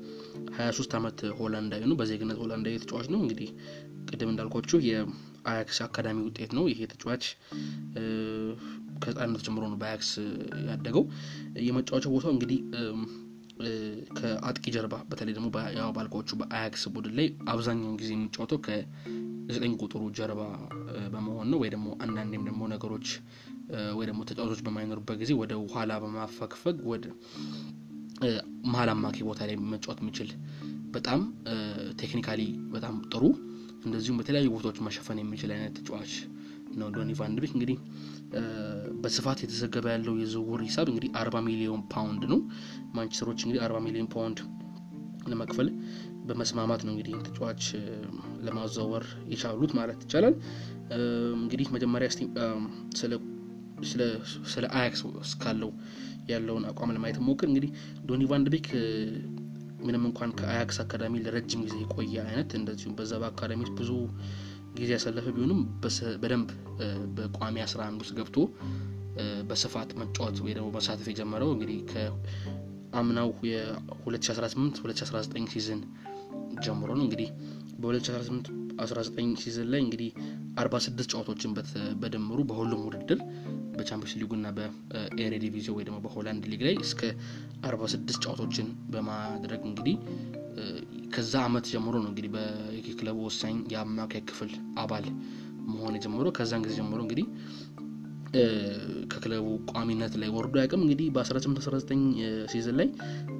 23 ዓመት ሆላንዳዊ ነው። በዜግነት ሆላንዳዊ ተጫዋች ነው። እንግዲህ ቅድም እንዳልኳችሁ የአያክስ አካዳሚ ውጤት ነው። ይሄ ተጫዋች ከህፃንነቱ ጀምሮ ነው በአያክስ ያደገው። የመጫወቻው ቦታው እንግዲህ ከአጥቂ ጀርባ በተለይ ደግሞ ባልኮቹ በአያክስ ቡድን ላይ አብዛኛውን ጊዜ የሚጫወተው ከዘጠኝ ቁጥሩ ጀርባ በመሆን ነው። ወይ ደግሞ አንዳንዴም ደግሞ ነገሮች ወይ ደግሞ ተጫዋቾች በማይኖሩበት ጊዜ ወደ ኋላ በማፈግፈግ ወደ መሀል አማካይ ቦታ ላይ መጫወት የሚችል በጣም technically በጣም ጥሩ እንደዚሁም በተለያዩ ቦታዎች መሸፈን የሚችል አይነት ተጫዋች ነው ዶኒ ቫንደርቤክ እንግዲህ በስፋት የተዘገበ ያለው የዝውውር ሂሳብ እንግዲህ አርባ ሚሊዮን ፓውንድ ነው። ማንቸስተሮች እንግዲህ አርባ ሚሊዮን ፓውንድ ለመክፈል በመስማማት ነው እንግዲህ ተጫዋች ለማዘወር የቻሉት ማለት ይቻላል። እንግዲህ መጀመሪያ ስለ አያክስ እስካለው ያለውን አቋም ለማየት ሞክር። እንግዲህ ዶኒ ቫንደርቤክ ምንም እንኳን ከአያክስ አካዳሚ ለረጅም ጊዜ የቆየ አይነት እንደዚሁም በዛ በአካዳሚ ብዙ ጊዜ ያሳለፈ ቢሆንም በደንብ በቋሚ አስራ አንድ ውስጥ ገብቶ በስፋት መጫወት ወይ ደግሞ መሳተፍ የጀመረው እንግዲህ ከአምናው የ2018 2019 season ጀምሮ ነው። እንግዲህ በ2018 19 season ላይ እንግዲህ 46 ጨዋታዎችን በድምሩ በሁሉም ውድድር በቻምፒዮንስ ሊጉ እና በኤሬዲቪዚ ወይ ደግሞ በሆላንድ ሊግ ላይ እስከ 46 ጨዋታዎችን በማድረግ እንግዲህ ከዛ አመት ጀምሮ ነው እንግዲህ በክለቡ ወሳኝ የአማካይ ክፍል አባል መሆን የጀመረው ከዛን ጊዜ ጀምሮ እንግዲህ ከክለቡ ቋሚነት ላይ ወርዶ አያውቅም። እንግዲህ በ1819 season ላይ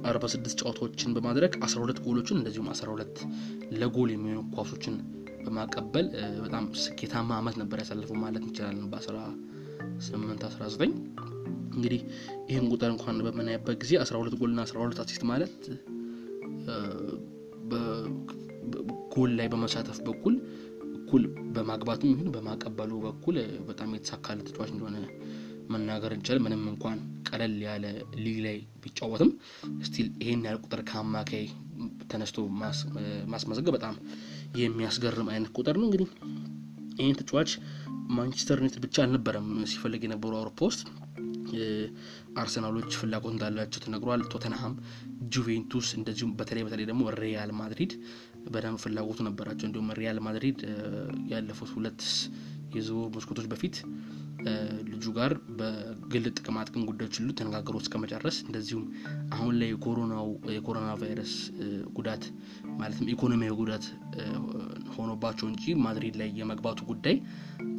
46 ጨዋታዎችን በማድረግ 12 ጎሎችን እንደዚሁም 12 ለጎል የሚሆኑ ኳሶችን በማቀበል በጣም ስኬታማ አመት ነበር ያሳለፈው ማለት እንችላለን። በ18 19 እንግዲህ ይህም ቁጥር እንኳን በምናይበት ጊዜ 12 ጎልና 12 assist ማለት ጎል ላይ በመሳተፍ በኩል እኩል በማግባቱም ይሁን በማቀበሉ በኩል በጣም የተሳካለት ተጫዋች እንደሆነ መናገር እንችላለን። ምንም እንኳን ቀለል ያለ ሊግ ላይ ቢጫወትም still ይሄን ያህል ቁጥር ከአማካይ ተነስቶ ማስመዘገብ በጣም የሚያስገርም አይነት ቁጥር ነው። እንግዲህ ይህን ተጫዋች ማንቸስተር ዩናይትድ ብቻ አልነበረም ሲፈልግ የነበሩ አውሮፓ ውስጥ አርሰናሎች ፍላጎት እንዳላቸው ተነግሯል። ቶተንሃም፣ ጁቬንቱስ እንደዚሁም በተለይ በተለይ ደግሞ ሪያል ማድሪድ በደንብ ፍላጎቱ ነበራቸው። እንዲሁም ሪያል ማድሪድ ያለፉት ሁለት የዝውውር መስኮቶች በፊት ልጁ ጋር በግል ጥቅማ ጥቅም ጉዳዮች ሁሉ ተነጋግሮ እስከ መጨረስ እንደዚሁም አሁን ላይ የኮሮና ቫይረስ ጉዳት ማለትም ኢኮኖሚያዊ ጉዳት ሆኖባቸው እንጂ ማድሪድ ላይ የመግባቱ ጉዳይ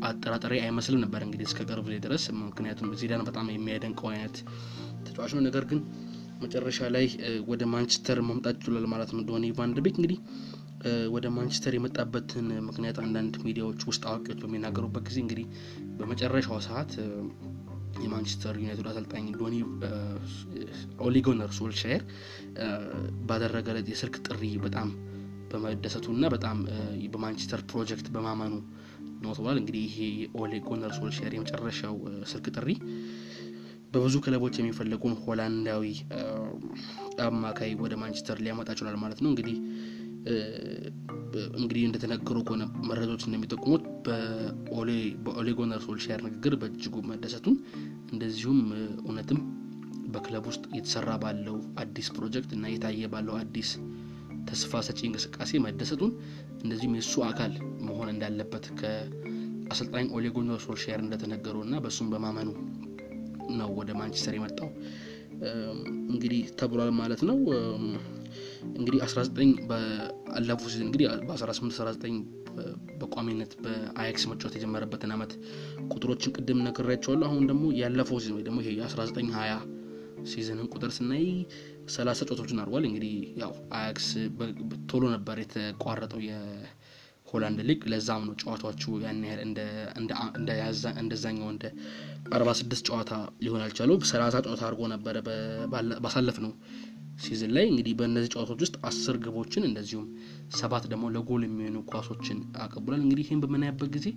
አጠራጣሪ አይመስልም ነበር እንግዲህ እስከ ቅርብ ድረስ። ምክንያቱም ዚዳን በጣም የሚያደንቀው አይነት ተጫዋች ነው። ነገር ግን መጨረሻ ላይ ወደ ማንቸስተር መምጣት ችሏል ማለት ነው። ዶኒ ቫን ደ እንግዲህ ወደ ማንቸስተር የመጣበትን ምክንያት አንዳንድ ሚዲያዎች ውስጥ አዋቂዎች በሚናገሩበት ጊዜ እንግዲህ በመጨረሻው ሰዓት የማንቸስተር ዩናይትድ አሰልጣኝ ዶኒ ኦሌጉነር ሶልሻየር ባደረገለት የስልክ ጥሪ በጣም በመደሰቱ እና በጣም በማንቸስተር ፕሮጀክት በማመኑ ነው ተብሏል። እንግዲህ ይሄ ኦሌጉነር ሶልሻየር የመጨረሻው ስልክ ጥሪ በብዙ ክለቦች የሚፈለገውን ሆላንዳዊ አማካይ ወደ ማንቸስተር ሊያመጣ ችሏል ማለት ነው። እንግዲህ እንግዲህ እንደተነገሩ ከሆነ መረጃዎች እንደሚጠቁሙት በኦሌጉነር ሶልሻየር ንግግር በእጅጉ መደሰቱን እንደዚሁም እውነትም በክለብ ውስጥ የተሰራ ባለው አዲስ ፕሮጀክት እና የታየ ባለው አዲስ ተስፋ ሰጪ እንቅስቃሴ መደሰቱን እንደዚሁም የእሱ አካል መሆን እንዳለበት ከአሰልጣኝ ኦሌጎነር ሶልሻየር እንደተነገረው እና በእሱም በማመኑ ነው ወደ ማንቸስተር የመጣው እንግዲህ ተብሏል ማለት ነው። እንግዲህ 19 በአለፉ season እንግዲህ በ18 19 በቋሚነት በአያክስ መጫወት የጀመረበትን አመት ቁጥሮችን ቅድም ነግሬያችኋለሁ። አሁን ደግሞ ያለፈው season ወይ ደግሞ ይሄ የ19 20 season ን ቁጥር ስናይ 30 ጨዋታዎችን አድርጓል። እንግዲህ ያው አያክስ ቶሎ ነበር የተቋረጠው ሆላንድ ሊግ ለዛም ነው ጨዋታዎቹ ያን ያህል እንደዛኛው እንደ 46 ጨዋታ ሊሆን አልቻለው። 30 ጨዋታ አድርጎ ነበረ ባሳለፍነው season ላይ እንግዲህ በእነዚህ ጨዋታዎች ውስጥ አስር ግቦችን እንደዚሁም ሰባት ደግሞ ለጎል የሚሆኑ ኳሶችን አቀብሏል። እንግዲህ ይህን በምናይበት ጊዜ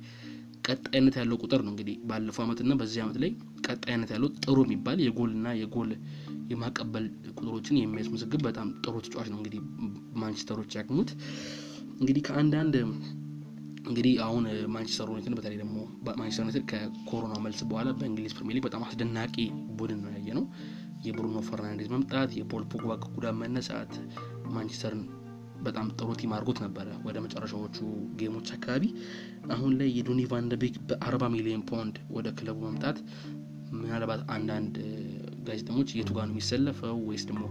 ቀጣይነት ያለው ቁጥር ነው። እንግዲህ ባለፈው አመትና በዚህ አመት ላይ ቀጣይነት ያለው ጥሩ የሚባል የጎልና የጎል የማቀበል ቁጥሮችን የሚያስመዘግብ በጣም ጥሩ ተጫዋች ነው። እንግዲህ ማንቸስተሮች ያገኙት እንግዲህ ከአንዳንድ እንግዲህ አሁን ማንቸስተር ዩናይትድ በተለይ ደግሞ ማንቸስተር ዩናይትድ ከኮሮና መልስ በኋላ በእንግሊዝ ፕሪሚየር ሊግ በጣም አስደናቂ ቡድን ነው ያየነው። የብሩኖ ፈርናንዴዝ መምጣት፣ የፖል ፖግባ ከጉዳት መነሳት ማንቸስተርን በጣም ጥሩ team አድርጎት ነበረ ወደ መጨረሻዎቹ game ኦች አካባቢ። አሁን ላይ የዶኒ ቫን ደ ቤክ በ40 ሚሊዮን ፓውንድ ወደ ክለቡ መምጣት ምናልባት አንዳንድ ጋዜጠኞች የቱ ነው የሚሰለፈው ወይስ ደግሞ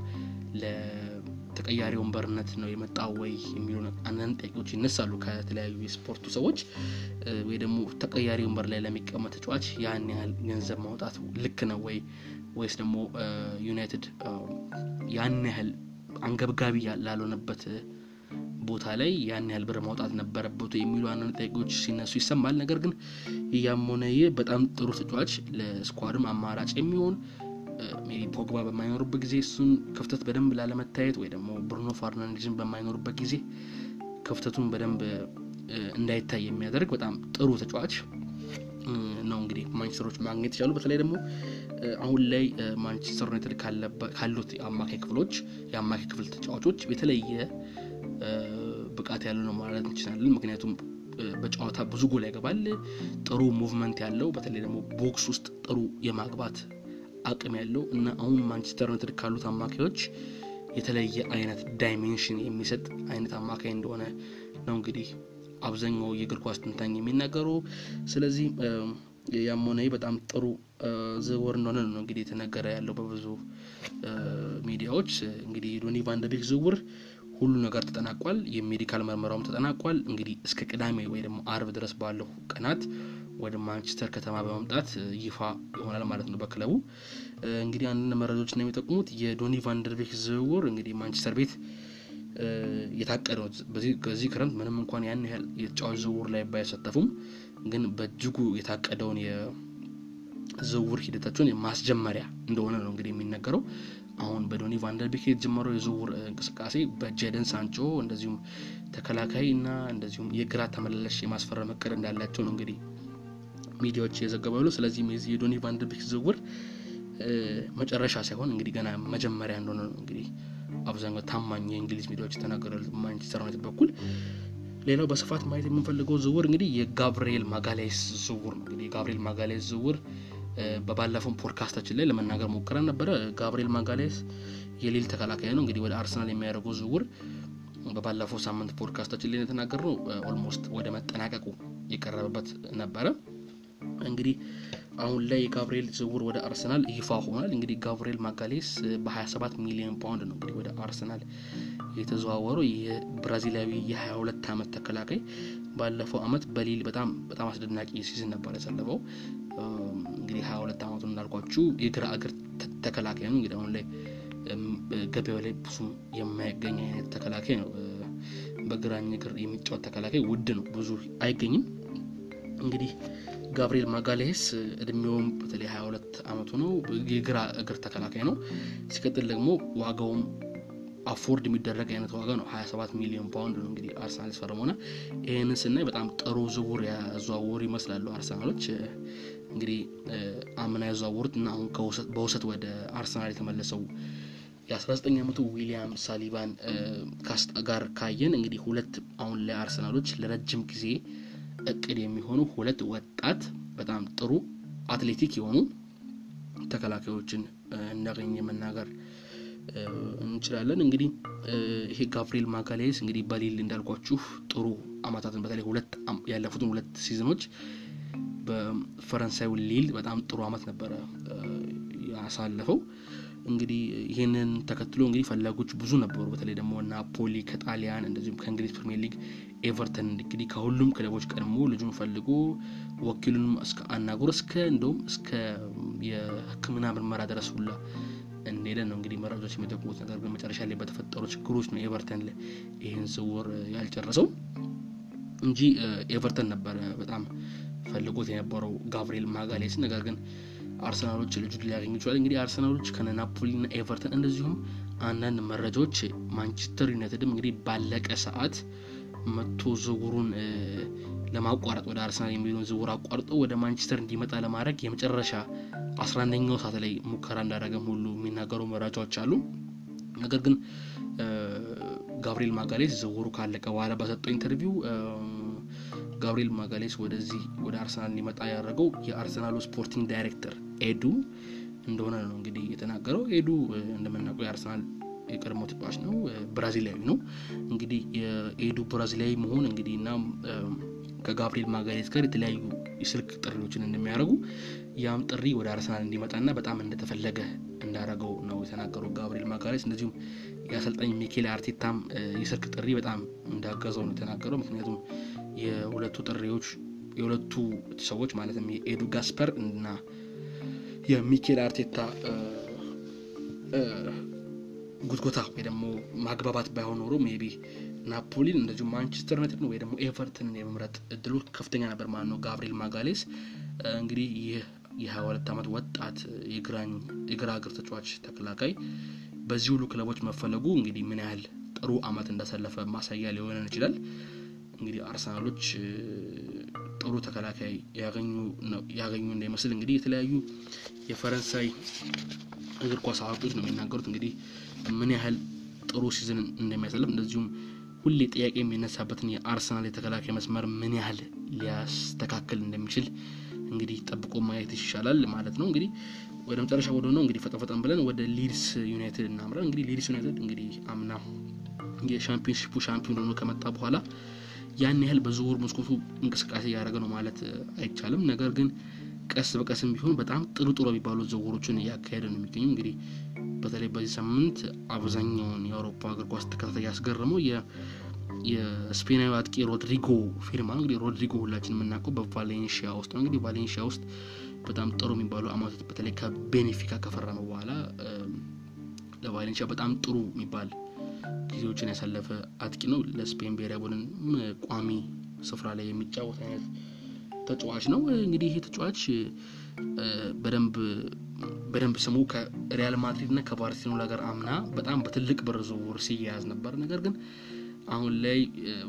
ተቀያሪ ወንበርነት ነው የመጣው ወይ የሚሉ አንዳንድ ጥያቄዎች ይነሳሉ ከተለያዩ የስፖርቱ ሰዎች። ወይ ደግሞ ተቀያሪ ወንበር ላይ ለሚቀመጥ ተጫዋች ያን ያህል ገንዘብ ማውጣት ልክ ነው ወይ ወይስ ደግሞ ዩናይትድ ያን ያህል አንገብጋቢ ላልሆነበት ቦታ ላይ ያን ያህል ብር ማውጣት ነበረበት የሚሉ አንዳንድ ጥያቄዎች ሲነሱ ይሰማል። ነገር ግን ያም ሆነ በጣም ጥሩ ተጫዋች ለ squad ም አማራጭ የሚሆን maybe ፖግባ በማይኖሩበት ጊዜ እሱን ክፍተት በደንብ ላለመታየት ወይ ደግሞ ብሩኖ ፈርናንዴዝን በማይኖሩበት ጊዜ ክፍተቱን በደንብ እንዳይታይ የሚያደርግ በጣም ጥሩ ተጫዋች ነው እንግዲህ ማንቸስተሮች ማግኘት የቻሉት። በተለይ ደግሞ አሁን ላይ ማንቸስተር ዩናይትድ ካሉት የአማካይ ክፍሎች የአማካይ ክፍል ተጫዋቾች የተለየ ብቃት ያለው ነው ማለት እንችላለን። ምክንያቱም በጨዋታ ብዙ ጎል ያገባል፣ ጥሩ movement ያለው በተለይ ደግሞ box ውስጥ ጥሩ የማግባት አቅም ያለው እና አሁን ማንቸስተር ዩናይትድ ካሉት አማካዮች የተለየ አይነት dimension የሚሰጥ አይነት አማካይ እንደሆነ ነው እንግዲህ አብዛኛው የእግር ኳስ ተንታኝ የሚናገሩ። ስለዚህ ያም በጣም ጥሩ ዝውውር እንደሆነ ነው እንግዲህ የተነገረ ያለው በብዙ ሚዲያዎች። እንግዲህ ዶኒ ቫን ደ ቤክ ዝውውር ሁሉ ነገር ተጠናቋል። የ medical ምርመራውም ተጠናቋል። እንግዲህ እስከ ቅዳሜ ወይ ደግሞ አርብ ድረስ ባለው ቀናት ወደ ማንቸስተር ከተማ በመምጣት ይፋ ይሆናል ማለት ነው በክለቡ። እንግዲህ አንዳንድ መረጃዎች ነው የሚጠቁሙት የዶኒ ቫንደርቤክ ዝውውር እንግዲህ ማንቸስተር ቤት የታቀደው በዚህ ክረምት ምንም እንኳን ያን ያህል የተጫዋች ዝውውር ላይ ባይሳተፉም ግን በእጅጉ የታቀደውን የዝውውር ሂደታቸውን ማስጀመሪያ እንደሆነ ነው እንግዲህ የሚነገረው። አሁን በዶኒ ቫንደርቤክ የተጀመረው የዝውውር እንቅስቃሴ በጀደን ሳንቾ እንደዚሁም ተከላካይ እና እንደዚሁም የግራ ተመላላሽ የማስፈረም እቅድ እንዳላቸው ነው እንግዲህ ሚዲያዎች የዘገቡ ያሉ። ስለዚህም የዚህ የዶኒ ቫንደርቤክ ዝውውር መጨረሻ ሳይሆን እንግዲህ ገና መጀመሪያ እንደሆነ ነው እንግዲህ አብዛኛው ታማኝ የእንግሊዝ ሚዲያዎች ይናገራሉ ማንቸስተር ዩናይትድ በኩል። ሌላው በስፋት ማየት የምንፈልገው ዝውውር እንግዲህ የጋብርኤል ማጋሌስ ዝውውር ነው። እንግዲህ የጋብርኤል ማጋሌስ ዝውውር በባለፈው ፖድካስታችን ላይ ለመናገር ሞክረን ነበረ። ጋብርኤል ማጋሌስ የሊል ተከላካይ ነው። እንግዲህ ወደ አርሰናል የሚያደርገው ዝውውር በባለፈው ሳምንት ፖድካስታችን ላይ የተናገርነው almost ወደ መጠናቀቁ የቀረበበት ነበረ እንግዲህ አሁን ላይ የጋብርኤል ዝውውር ወደ አርሰናል ይፋ ሆኗል። እንግዲህ ጋብርኤል ማጋሌስ በ27 ሚሊዮን ፓውንድ ነው እንግዲህ ወደ አርሰናል የተዘዋወረው። የብራዚላዊ የ22 ዓመት ተከላካይ ባለፈው አመት በሊል በጣም በጣም አስደናቂ season ነበር ያሳለፈው። እንግዲህ 22 ዓመቱን እንዳልኳችሁ የግራ እግር ተከላካይ ነው። እንግዲህ አሁን ላይ ገበያው ላይ ብዙም የማይገኝ አይነት ተከላካይ ነው። በግራኝ እግር የሚጫወት ተከላካይ ውድ ነው። ብዙ አይገኝም። እንግዲህ ጋብሪኤል ማጋሌስ እድሜውም በተለይ 22 አመቱ ነው። የግራ እግር ተከላካይ ነው። ሲቀጥል ደግሞ ዋጋውም afford የሚደረግ አይነት ዋጋ ነው። 27 ሚሊዮን ፓውንድ ነው እንግዲህ አርሰናል ያስፈረመውና ይህንን ስናይ በጣም ጥሩ ዝውውር ያዘዋወሩ ይመስላሉ አርሰናሎች። እንግዲህ አምና ያዘዋወሩት እና አሁን በውሰት ወደ አርሰናል የተመለሰው የ19 ዓመቱ ዊሊያም ሳሊባን ጋር ካየን እንግዲህ ሁለት አሁን ላይ አርሰናሎች ለረጅም ጊዜ እቅድ የሚሆኑ ሁለት ወጣት በጣም ጥሩ athletic የሆኑ ተከላካዮችን እንዳገኘ መናገር እንችላለን። እንግዲህ ይሄ ጋብሪኤል ማጋሌስ እንግዲህ በሊል እንዳልኳችሁ ጥሩ አመታትን በተለይ ሁለት ያለፉትን ሁለት season ኦች በፈረንሳዩ ሊል በጣም ጥሩ አመት ነበረ ያሳለፈው እንግዲህ ይህንን ተከትሎ እንግዲህ ፈላጊዎች ብዙ ነበሩ። በተለይ ደግሞ ናፖሊ ከጣሊያን እንደዚሁም ከእንግሊዝ ፕሪሚየር ሊግ ኤቨርተን እንግዲህ ከሁሉም ክለቦች ቀድሞ ልጁን ፈልጎ ወኪሉንም እስከ አናግሮ እስከ እንደውም እስከ የህክምና ምርመራ ድረስ ሁላ እንደሄደ ነው እንግዲህ መረጃዎች የሚጠቁሙት። ነገር ግን መጨረሻ ላይ በተፈጠሩ ችግሮች ነው ኤቨርተን ይህን ዝውውር ያልጨረሰው እንጂ ኤቨርተን ነበረ በጣም ፈልጎት የነበረው ጋብሪኤል ማጋሌስ። ነገር ግን አርሰናሎች ልጁ ሊያገኙ ይችላል እንግዲህ አርሰናሎች ከነ ናፖሊ ና ኤቨርተን እንደዚሁም አንዳንድ መረጃዎች ማንቸስተር ዩናይትድም እንግዲህ ባለቀ ሰዓት መጥቶ ዝውውሩን ለማቋረጥ ወደ አርሰናል የሚለውን ዝውውር አቋርጦ ወደ ማንቸስተር እንዲመጣ ለማድረግ የመጨረሻ አስራ አንደኛው ሰዓት ላይ ሙከራ እንዳደረገም ሁሉ የሚናገሩ መረጃዎች አሉ። ነገር ግን ጋብሪኤል ማጋሌስ ዝውውሩ ካለቀ በኋላ በሰጠው interview ጋብሪኤል ማጋሌስ ወደዚህ ወደ አርሰናል እንዲመጣ ያደረገው የአርሰናሉ sporting director ኤዱ እንደሆነ ነው እንግዲህ የተናገረው። ኤዱ እንደምናውቀው የአርሰናል የቀድሞ ተጫዋች ነው ብራዚላዊ ነው። እንግዲህ የኤዱ ብራዚላዊ መሆን እንግዲህ እና ከጋብሪኤል ማጋሌስ ጋር የተለያዩ የስልክ ጥሪዎችን እንደሚያደርጉ ያም ጥሪ ወደ አርሰናል እንዲመጣና በጣም እንደተፈለገ እንዳደረገው ነው የተናገረው ጋብሪኤል ማጋሌስ። እንደዚሁም የአሰልጣኝ ሚኬል አርቴታም የስልክ ጥሪ በጣም እንዳገዘው ነው የተናገረው። ምክንያቱም የሁለቱ ጥሪዎች የሁለቱ ሰዎች ማለትም የኤዱ ጋስፐር እና የሚኬል አርቴታ ጉትጎታ ወይ ደግሞ ማግባባት ባይሆን ኖሮ maybe ናፖሊን እንደዚሁ ማንቸስተር ዩናይትድ ወይ ደግሞ ኤቨርተንን የመምረጥ እድሉ ከፍተኛ ነበር ማለት ነው። ጋብሪኤል ማጋሌስ እንግዲህ ይህ የሀያ ሁለት ዓመት ወጣት የግራ እግር ተጫዋች ተከላካይ በዚህ ሁሉ ክለቦች መፈለጉ እንግዲህ ምን ያህል ጥሩ አመት እንዳሳለፈ ማሳያ ሊሆነን ይችላል እንግዲህ አርሰናሎች ጥሩ ተከላካይ ያገኙ እንዳይመስል እንግዲህ የተለያዩ የፈረንሳይ እግር ኳስ አዋቂዎች ነው የሚናገሩት። እንግዲህ ምን ያህል ጥሩ season እንደሚያሳልፍ እንደዚሁም ሁሌ ጥያቄ የሚነሳበትን የአርሰናል የተከላካይ መስመር ምን ያህል ሊያስተካክል እንደሚችል እንግዲህ ጠብቆ ማየት ይሻላል ማለት ነው። እንግዲህ ወደ መጨረሻ ወደ ነው እንግዲህ ፈጠን ብለን ወደ ሊድስ ዩናይትድ እናምራ። እንግዲህ ሊድስ ዩናይትድ እንግዲህ አምና የሻምፒዮንሺፑ ሻምፒዮን ሆኖ ከመጣ በኋላ ያን ያህል በዝውውር መስኮቱ እንቅስቃሴ እያደረገ ነው ማለት አይቻልም። ነገር ግን ቀስ በቀስም ቢሆን በጣም ጥሩ ጥሩ የሚባሉ ዝውውሮችን እያካሄደ ነው የሚገኙ እንግዲህ በተለይ በዚህ ሳምንት አብዛኛውን የአውሮፓ እግር ኳስ ተከታታይ ያስገረመው የስፔናዊ አጥቂ ሮድሪጎ ፊርማ እንግዲህ ሮድሪጎ ሁላችን የምናውቀው በቫሌንሺያ ውስጥ ነው። እንግዲህ ቫሌንሺያ ውስጥ በጣም ጥሩ የሚባሉ አመቶች በተለይ ከቤኔፊካ ከፈረመ በኋላ ለቫሌንሺያ በጣም ጥሩ የሚባል ጊዜዎችን ያሳለፈ አጥቂ ነው። ለስፔን ብሔራዊ ቡድን ቋሚ ስፍራ ላይ የሚጫወት አይነት ተጫዋች ነው። እንግዲህ ይሄ ተጫዋች በደንብ ስሙ ከሪያል ማድሪድ እና ከባርሴሎና ጋር አምና በጣም በትልቅ ብር ዝውውር ሲያያዝ ነበር። ነገር ግን አሁን ላይ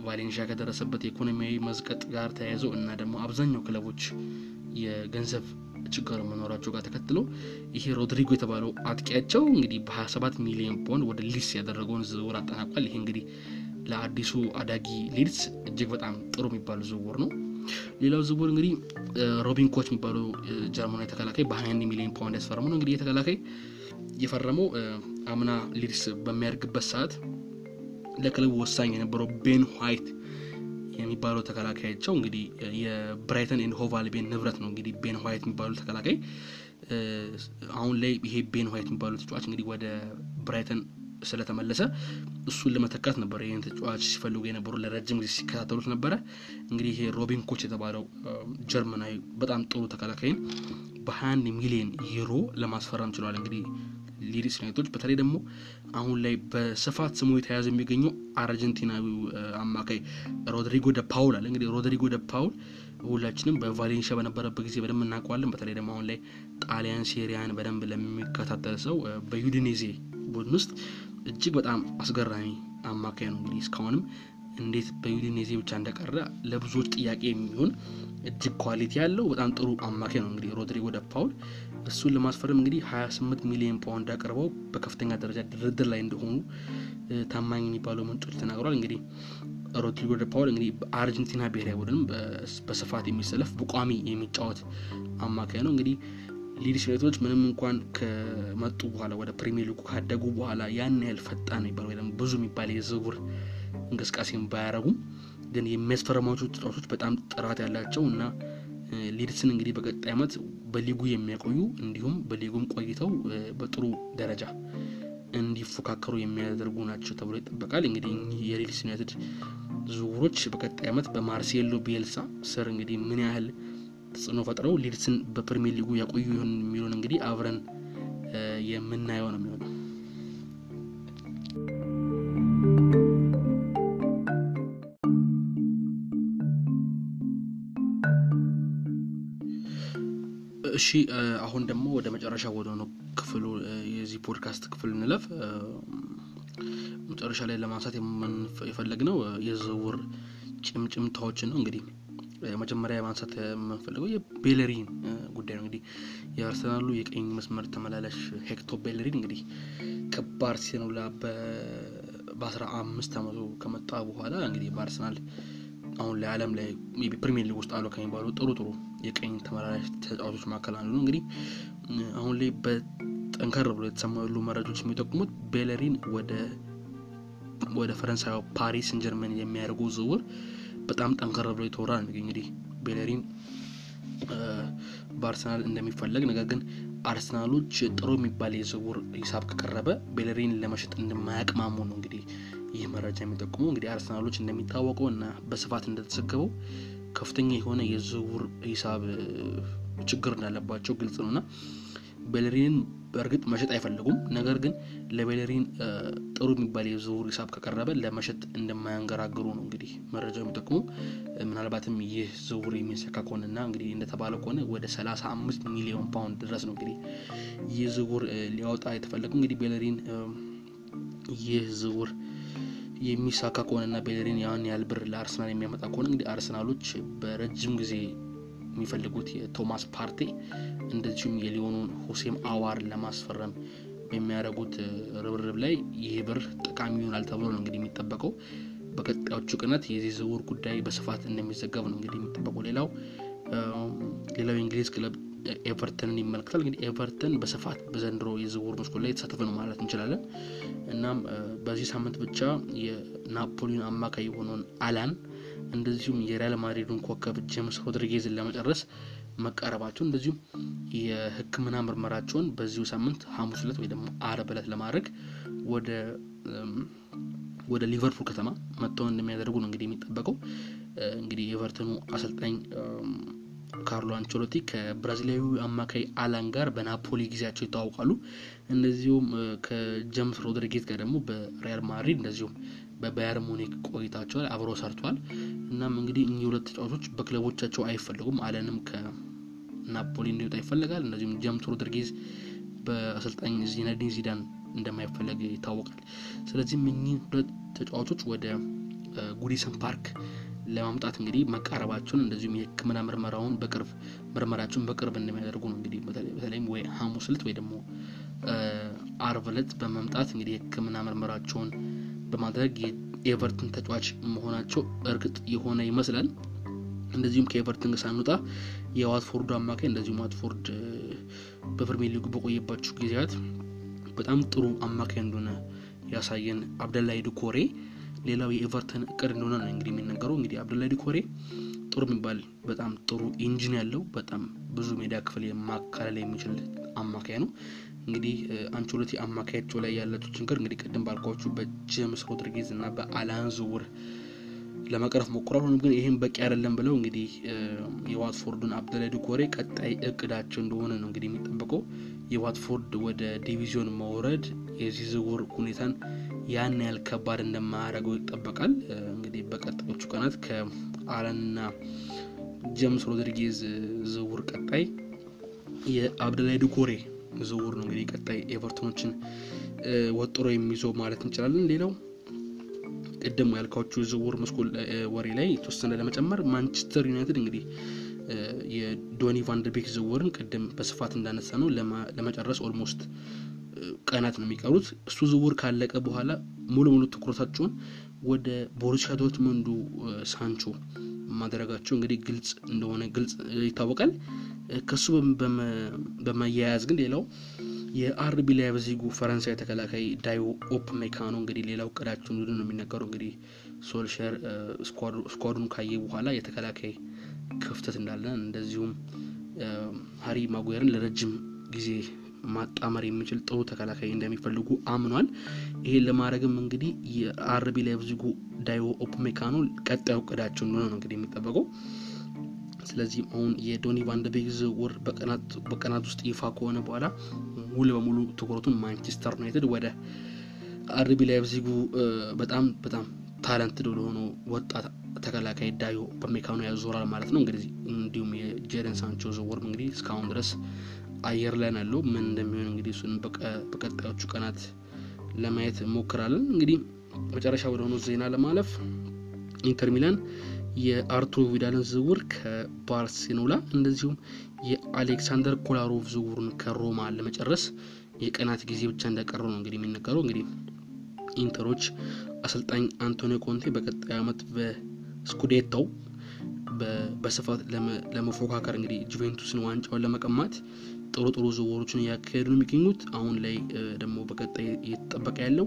ቫሌንሺያ ከደረሰበት የኢኮኖሚያዊ መዝቀጥ ጋር ተያይዘው እና ደግሞ አብዛኛው ክለቦች የገንዘብ ችግር መኖራቸው ጋር ተከትሎ ይሄ ሮድሪጎ የተባለው አጥቂያቸው እንግዲህ በ27 ሚሊዮን ፓውንድ ወደ ሊድስ ያደረገውን ዝውውር አጠናቋል። ይሄ እንግዲህ ለአዲሱ አዳጊ ሊድስ እጅግ በጣም ጥሩ የሚባል ዝውውር ነው። ሌላው ዝውውር እንግዲህ ሮቢን ኮች የሚባለው ጀርመናዊ ተከላካይ በ21 ሚሊዮን ፓውንድ ያስፈረሙ ነው። እንግዲህ የተከላካይ የፈረመው አምና ሊድስ በሚያደርግበት ሰዓት ለክለቡ ወሳኝ የነበረው ቤን ዋይት የሚባለው ተከላካያቸው እንግዲህ የብራይተን ኤንድ ሆቭ ንብረት ነው። እንግዲህ ቤን ዋይት የሚባለው ተከላካይ አሁን ላይ ይሄ ቤን ዋይት የሚባለው ተጫዋች እንግዲህ ወደ ብራይተን ስለተመለሰ እሱን ለመተካት ነበረ ይህን ተጫዋች ሲፈልጉ የነበሩ ለረጅም ጊዜ ሲከታተሉት ነበረ። እንግዲህ ይሄ ሮቢን ኮች የተባለው ጀርመናዊ በጣም ጥሩ ተከላካይን በ21 ሚሊዮን ዩሮ ለማስፈረም ችለዋል። እንግዲህ ሊድስ ዩናይቶች በተለይ ደግሞ አሁን ላይ በስፋት ስሙ የተያዘ የሚገኘው አርጀንቲናዊው አማካይ ሮድሪጎ ደ ፓውል አለ። እንግዲህ ሮድሪጎ ደ ፓውል ሁላችንም በቫሌንሺያ በነበረበት ጊዜ በደንብ እናውቀዋለን። በተለይ ደግሞ አሁን ላይ ጣሊያን ሴሪያን በደንብ ለሚከታተል ሰው በዩዲኔዜ ቡድን ውስጥ እጅግ በጣም አስገራሚ አማካይ ነው። እንግዲህ እስካሁንም እንዴት በዩዲኔዜ ብቻ እንደቀረ ለብዙዎች ጥያቄ የሚሆን እጅግ quality ያለው በጣም ጥሩ አማካይ ነው። እንግዲህ ሮድሪጎ ደ ፓውል እሱን ለማስፈረም እንግዲህ 28 ሚሊዮን ፓውንድ አቅርበው በከፍተኛ ደረጃ ድርድር ላይ እንደሆኑ ታማኝ የሚባሉ ምንጮች ተናግሯል። እንግዲህ ሮድሪጎ ደ ፓውል እንግዲህ በአርጀንቲና ብሔራዊ ቡድን በስፋት የሚሰለፍ በቋሚ የሚጫወት አማካይ ነው። እንግዲህ ሊድስ ዩናይትዶች ምንም እንኳን ከመጡ በኋላ ወደ ፕሪሚየር ሊጉ ካደጉ በኋላ ያን ያህል ፈጣን የሚባል ወይ ብዙ የሚባል የዝውውር እንቅስቃሴን ባያረጉም ግን የሚያስፈረሟቸው ተጫዋቾች በጣም ጥራት ያላቸው እና ሊድስን እንግዲህ በቀጣይ ዓመት በሊጉ የሚያቆዩ እንዲሁም በሊጉም ቆይተው በጥሩ ደረጃ እንዲፎካከሩ የሚያደርጉ ናቸው ተብሎ ይጠበቃል። እንግዲህ የሊድስ ዩናይትድ ዝውውሮች በቀጣይ ዓመት በማርሴሎ ቤልሳ ስር እንግዲህ ምን ያህል ተጽዕኖ ፈጥረው ሊድስን በፕሪሚየር ሊጉ ያቆዩ ይሆን የሚለውን እንግዲህ አብረን የምናየው ነው የሚሆነው። እሺ አሁን ደግሞ ወደ መጨረሻ ወደ ነው ክፍሉ የዚህ ፖድካስት ክፍል እንለፍ። መጨረሻ ላይ ለማንሳት የፈለግነው የዝውውር ጭምጭምታዎችን ነው። እንግዲህ መጀመሪያ ማንሳት የምንፈልገው የቤለሪን ጉዳይ ነው። እንግዲህ የአርሰናሉ የቀኝ መስመር ተመላላሽ ሄክቶር ቤለሪን እንግዲህ ከባርሴሎና በአስራ አምስት አመቱ ከመጣ በኋላ እንግዲህ በአርሰናል አሁን ላይ ዓለም ላይ ፕሪሚየር ሊግ ውስጥ አሉ ከሚባሉ ጥሩ ጥሩ የቀኝ ተመላላሽ ተጫዋቾች መካከል አንዱ ነው። እንግዲህ አሁን ላይ በጠንከር ብሎ የተሰማ መረጃዎች የሚጠቁሙት ቤለሪን ወደ ወደ ፈረንሳዊ ፓሪስ ሰን ጀርሜን የሚያደርጉ ዝውውር በጣም ጠንከር ብሎ የተወራ ነው። እንግዲህ ቤለሪን በአርሰናል እንደሚፈለግ ነገር ግን አርሰናሎች ጥሩ የሚባል የዝውውር ሂሳብ ከቀረበ ቤለሪን ለመሸጥ እንደማያቅማሙ ነው እንግዲህ ይህ መረጃ የሚጠቁመው እንግዲህ አርሰናሎች እንደሚታወቀው እና በስፋት እንደተዘገበው ከፍተኛ የሆነ የዝውውር ሂሳብ ችግር እንዳለባቸው ግልጽ ነው እና ቤለሪንን በእርግጥ መሸጥ አይፈልጉም። ነገር ግን ለቤለሪን ጥሩ የሚባል የዝውውር ሂሳብ ከቀረበ ለመሸጥ እንደማያንገራግሩ ነው እንግዲህ መረጃው የሚጠቁሙ። ምናልባትም ይህ ዝውውር የሚሳካ ከሆነና እንግዲህ እንደተባለ ከሆነ ወደ 35 ሚሊዮን ፓውንድ ድረስ ነው እንግዲህ ይህ ዝውውር ሊያወጣ የተፈለገው። እንግዲህ ቤለሪን ይህ ዝውውር የሚሳካ ከሆነና ቤለሪን ያን ያህል ብር ለአርሰናል የሚያመጣ ከሆነ እንግዲህ አርሰናሎች በረጅም ጊዜ የሚፈልጉት የቶማስ ፓርቴ እንደዚሁም የሊዮኑን ሁሴም አዋር ለማስፈረም በሚያደርጉት ርብርብ ላይ ይህ ብር ጠቃሚ ይሆናል ተብሎ ነው እንግዲህ የሚጠበቀው። በቀጣዮቹ ቀናት የዚህ ዝውውር ጉዳይ በስፋት እንደሚዘገብ ነው እንግዲህ የሚጠበቀው። ሌላው ሌላው የእንግሊዝ ክለብ ኤቨርተንን ይመለከታል። እንግዲህ ኤቨርተን በስፋት በዘንድሮ የዝውውር መስኮት ላይ የተሳተፈ ነው ማለት እንችላለን። እናም በዚህ ሳምንት ብቻ የናፖሊውን አማካይ የሆነውን አላን እንደዚሁም የሪያል ማድሪዱን ኮከብ ጄምስ ሮድሪጌዝን ለመጨረስ መቃረባቸው እንደዚሁም የሕክምና ምርመራቸውን በዚሁ ሳምንት ሐሙስ ዕለት ወይ ደግሞ አርብ ዕለት ለማድረግ ወደ ወደ ሊቨርፑል ከተማ መጥተው እንደሚያደርጉ ነው እንግዲህ የሚጠበቀው። እንግዲህ የኤቨርተኑ አሰልጣኝ ካርሎ አንቸሎቲ ከብራዚላዊ አማካይ አላን ጋር በናፖሊ ጊዜያቸው ይታወቃሉ። እንደዚሁም ከጀምስ ሮድሪጌዝ ጋር ደግሞ በሪያል ማድሪድ እንደዚሁም በባየር ሙኒክ ቆይታቸው ላይ አብረው ሰርተዋል። እናም እንግዲህ እኚህ ሁለት ተጫዋቾች በክለቦቻቸው አይፈለጉም። አለንም ከናፖሊ እንዲወጣ ይፈለጋል። እንደዚሁም ጀምስ ሮድሪጌዝ በአሰልጣኝ ዚነዲን ዚዳን እንደማይፈለግ ይታወቃል። ስለዚህም እኚህ ሁለት ተጫዋቾች ወደ ጉዲሰን ፓርክ ለማምጣት እንግዲህ መቃረባቸውን እንደዚሁም የሕክምና ምርመራውን በቅርብ ምርመራቸውን በቅርብ እንደሚያደርጉ ነው እንግዲህ በተለይም ወይ ሐሙስ ዕለት ወይ ደግሞ አርብ ዕለት በመምጣት እንግዲህ የሕክምና ምርመራቸውን በማድረግ የኤቨርተን ተጫዋች መሆናቸው እርግጥ የሆነ ይመስላል። እንደዚሁም ከኤቨርተን ሳንወጣ የዋትፎርዱ አማካይ እንደዚሁም ዋትፎርድ በፕሪሚየር ሊጉ በቆየባቸው ጊዜያት በጣም ጥሩ አማካይ እንደሆነ ያሳየን አብደላይ ዱኮሬ ሌላው የኤቨርተን እቅድ እንደሆነ ነው እንግዲህ የሚነገረው። እንግዲህ አብደላይ ዱኮሬ ጥሩ የሚባል በጣም ጥሩ engine ያለው በጣም ብዙ ሜዳ ክፍል የማካለል የሚችል አማካይ ነው። እንግዲህ አንቸሎቲ አማካያቸው ላይ ያላቸው ችግር እንግዲህ ቅድም ባልኳችሁ በጄምስ ሮድሪጌዝ እና በአላን ዝውውር ለመቅረፍ ሞክሯል። ሆኖም ግን ይህም በቂ አይደለም ብለው እንግዲህ የዋትፎርዱን አብደላይ ዱኮሬ ቀጣይ እቅዳቸው እንደሆነ ነው እንግዲህ የሚጠበቀው። የዋትፎርድ ወደ ዲቪዚዮን መውረድ የዚህ ዝውውር ሁኔታን ያን ያህል ከባድ እንደማያደርገው ይጠበቃል። እንግዲህ በቀጣዮቹ ቀናት ከአለንና ጄምስ ሮድሪጌዝ ዝውውር ቀጣይ የአብደላይ ዱኮሬ ዝውውር ነው እንግዲህ ቀጣይ ኤቨርቶኖችን ወጥሮ የሚይዘው ማለት እንችላለን። ሌላው ቅድም ያልኳችሁ ዝውውር መስኮት ወሬ ላይ የተወሰነ ለመጨመር ማንቸስተር ዩናይትድ እንግዲህ የዶኒ ቫንደርቤክ ዝውውርን ቅድም በስፋት እንዳነሳነው ለመጨረስ almost ቀናት ነው የሚቀሩት። እሱ ዝውውር ካለቀ በኋላ ሙሉ በሙሉ ትኩረታቸውን ወደ ቦሩሲያ ዶርትመንዱ ሳንቾ ማድረጋቸው እንግዲህ ግልጽ እንደሆነ ግልጽ ይታወቃል። ከሱ በመያያዝ ግን ሌላው የአርቢ ላይፕዚጉ ፈረንሳይ ተከላካይ ዳዮ ኦፕሜካኖ እንግዲህ ሌላው እቅዳቸው እንደሆነ ነው የሚነገረው። እንግዲህ ሶልሸር squad ኡን ካየ በኋላ የተከላካይ ክፍተት እንዳለ እንደዚሁም ሀሪ ማጉየርን ለረጅም ጊዜ ማጣመር የሚችል ጥሩ ተከላካይ እንደሚፈልጉ አምኗል። ይሄን ለማድረግም እንግዲህ የአርቢ ላይፕዚጉ ዳዮ ኦፕሜካኖ ቀጣዩ እቅዳቸው እንደሆነ ነው እንግዲህ የሚጠበቀው። ስለዚህም አሁን የዶኒ ቫንደቤክ ዝውውር በቀናት ውስጥ ይፋ ከሆነ በኋላ ሙሉ በሙሉ ትኩረቱን ማንቸስተር ዩናይትድ ወደ አርቢ ላይፕዚጉ በጣም በጣም talent ለሆነ ወጣት ተከላካይ ዳዮ ኦፕሜካኖ ያዞራል ማለት ነው። እንግዲህ እንዲሁም የጄደን ሳንቾ ዝውውር እንግዲህ እስካሁን ድረስ አየር ላይ ያለው ምን እንደሚሆን እንግዲህ እሱን በቀጣዮቹ ቀናት ለማየት እንሞክራለን። እንግዲህ መጨረሻ ወደ ሆነ ዜና ለማለፍ ኢንተር ሚላን የአርቱሮ ቪዳልን ዝውውር ከባርሴሎና እንደዚሁም የአሌክሳንደር ኮላሮቭ ዝውውሩን ከሮማ ለመጨረስ የቀናት ጊዜ ብቻ እንደቀረው ነው እንግዲህ የሚነገረው። እንግዲህ ኢንተሮች አሰልጣኝ አንቶኒዮ ኮንቴ በቀጣይ ዓመት በስኩዴታው በስፋት ለመፎካከር እንግዲህ ጁቬንቱስን ዋንጫውን ለመቀማት ጥሩ ጥሩ ዝውውሮችን እያካሄዱ ነው የሚገኙት። አሁን ላይ ደግሞ በቀጣይ እየተጠበቀ ያለው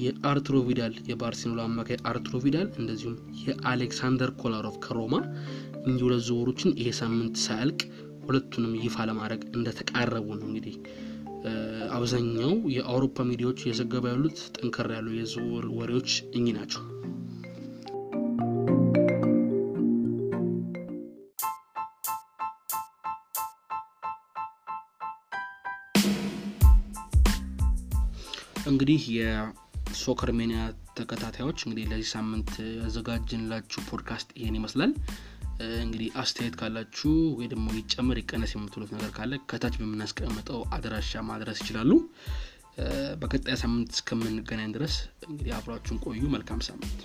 የአርቱሮ ቪዳል የባርሴሎና አማካይ አርቱሮ ቪዳል እንደዚሁም የአሌክሳንደር ኮላሮቭ ከሮማ እንጂ ሁለት ዝውውሮችን ይሄ ሳምንት ሳያልቅ ሁለቱንም ይፋ ለማድረግ እንደተቃረቡ ነው እንግዲህ አብዛኛው የአውሮፓ ሚዲያዎች እየዘገቡ ያሉት ጠንከር ያሉ የዝውውር ወሬዎች እኚህ ናቸው። እንግዲህ የሶከር ሜኒያ ተከታታዮች እንግዲህ ለዚህ ሳምንት ያዘጋጅንላችሁ ፖድካስት ይሄን ይመስላል። እንግዲህ አስተያየት ካላችሁ ወይ ደግሞ ይጨመር ይቀነስ የምትሉት ነገር ካለ ከታች በምናስቀምጠው አድራሻ ማድረስ ይችላሉ። በቀጣይ ሳምንት እስከምንገናኝ ድረስ እንግዲህ አብራችሁን ቆዩ። መልካም ሳምንት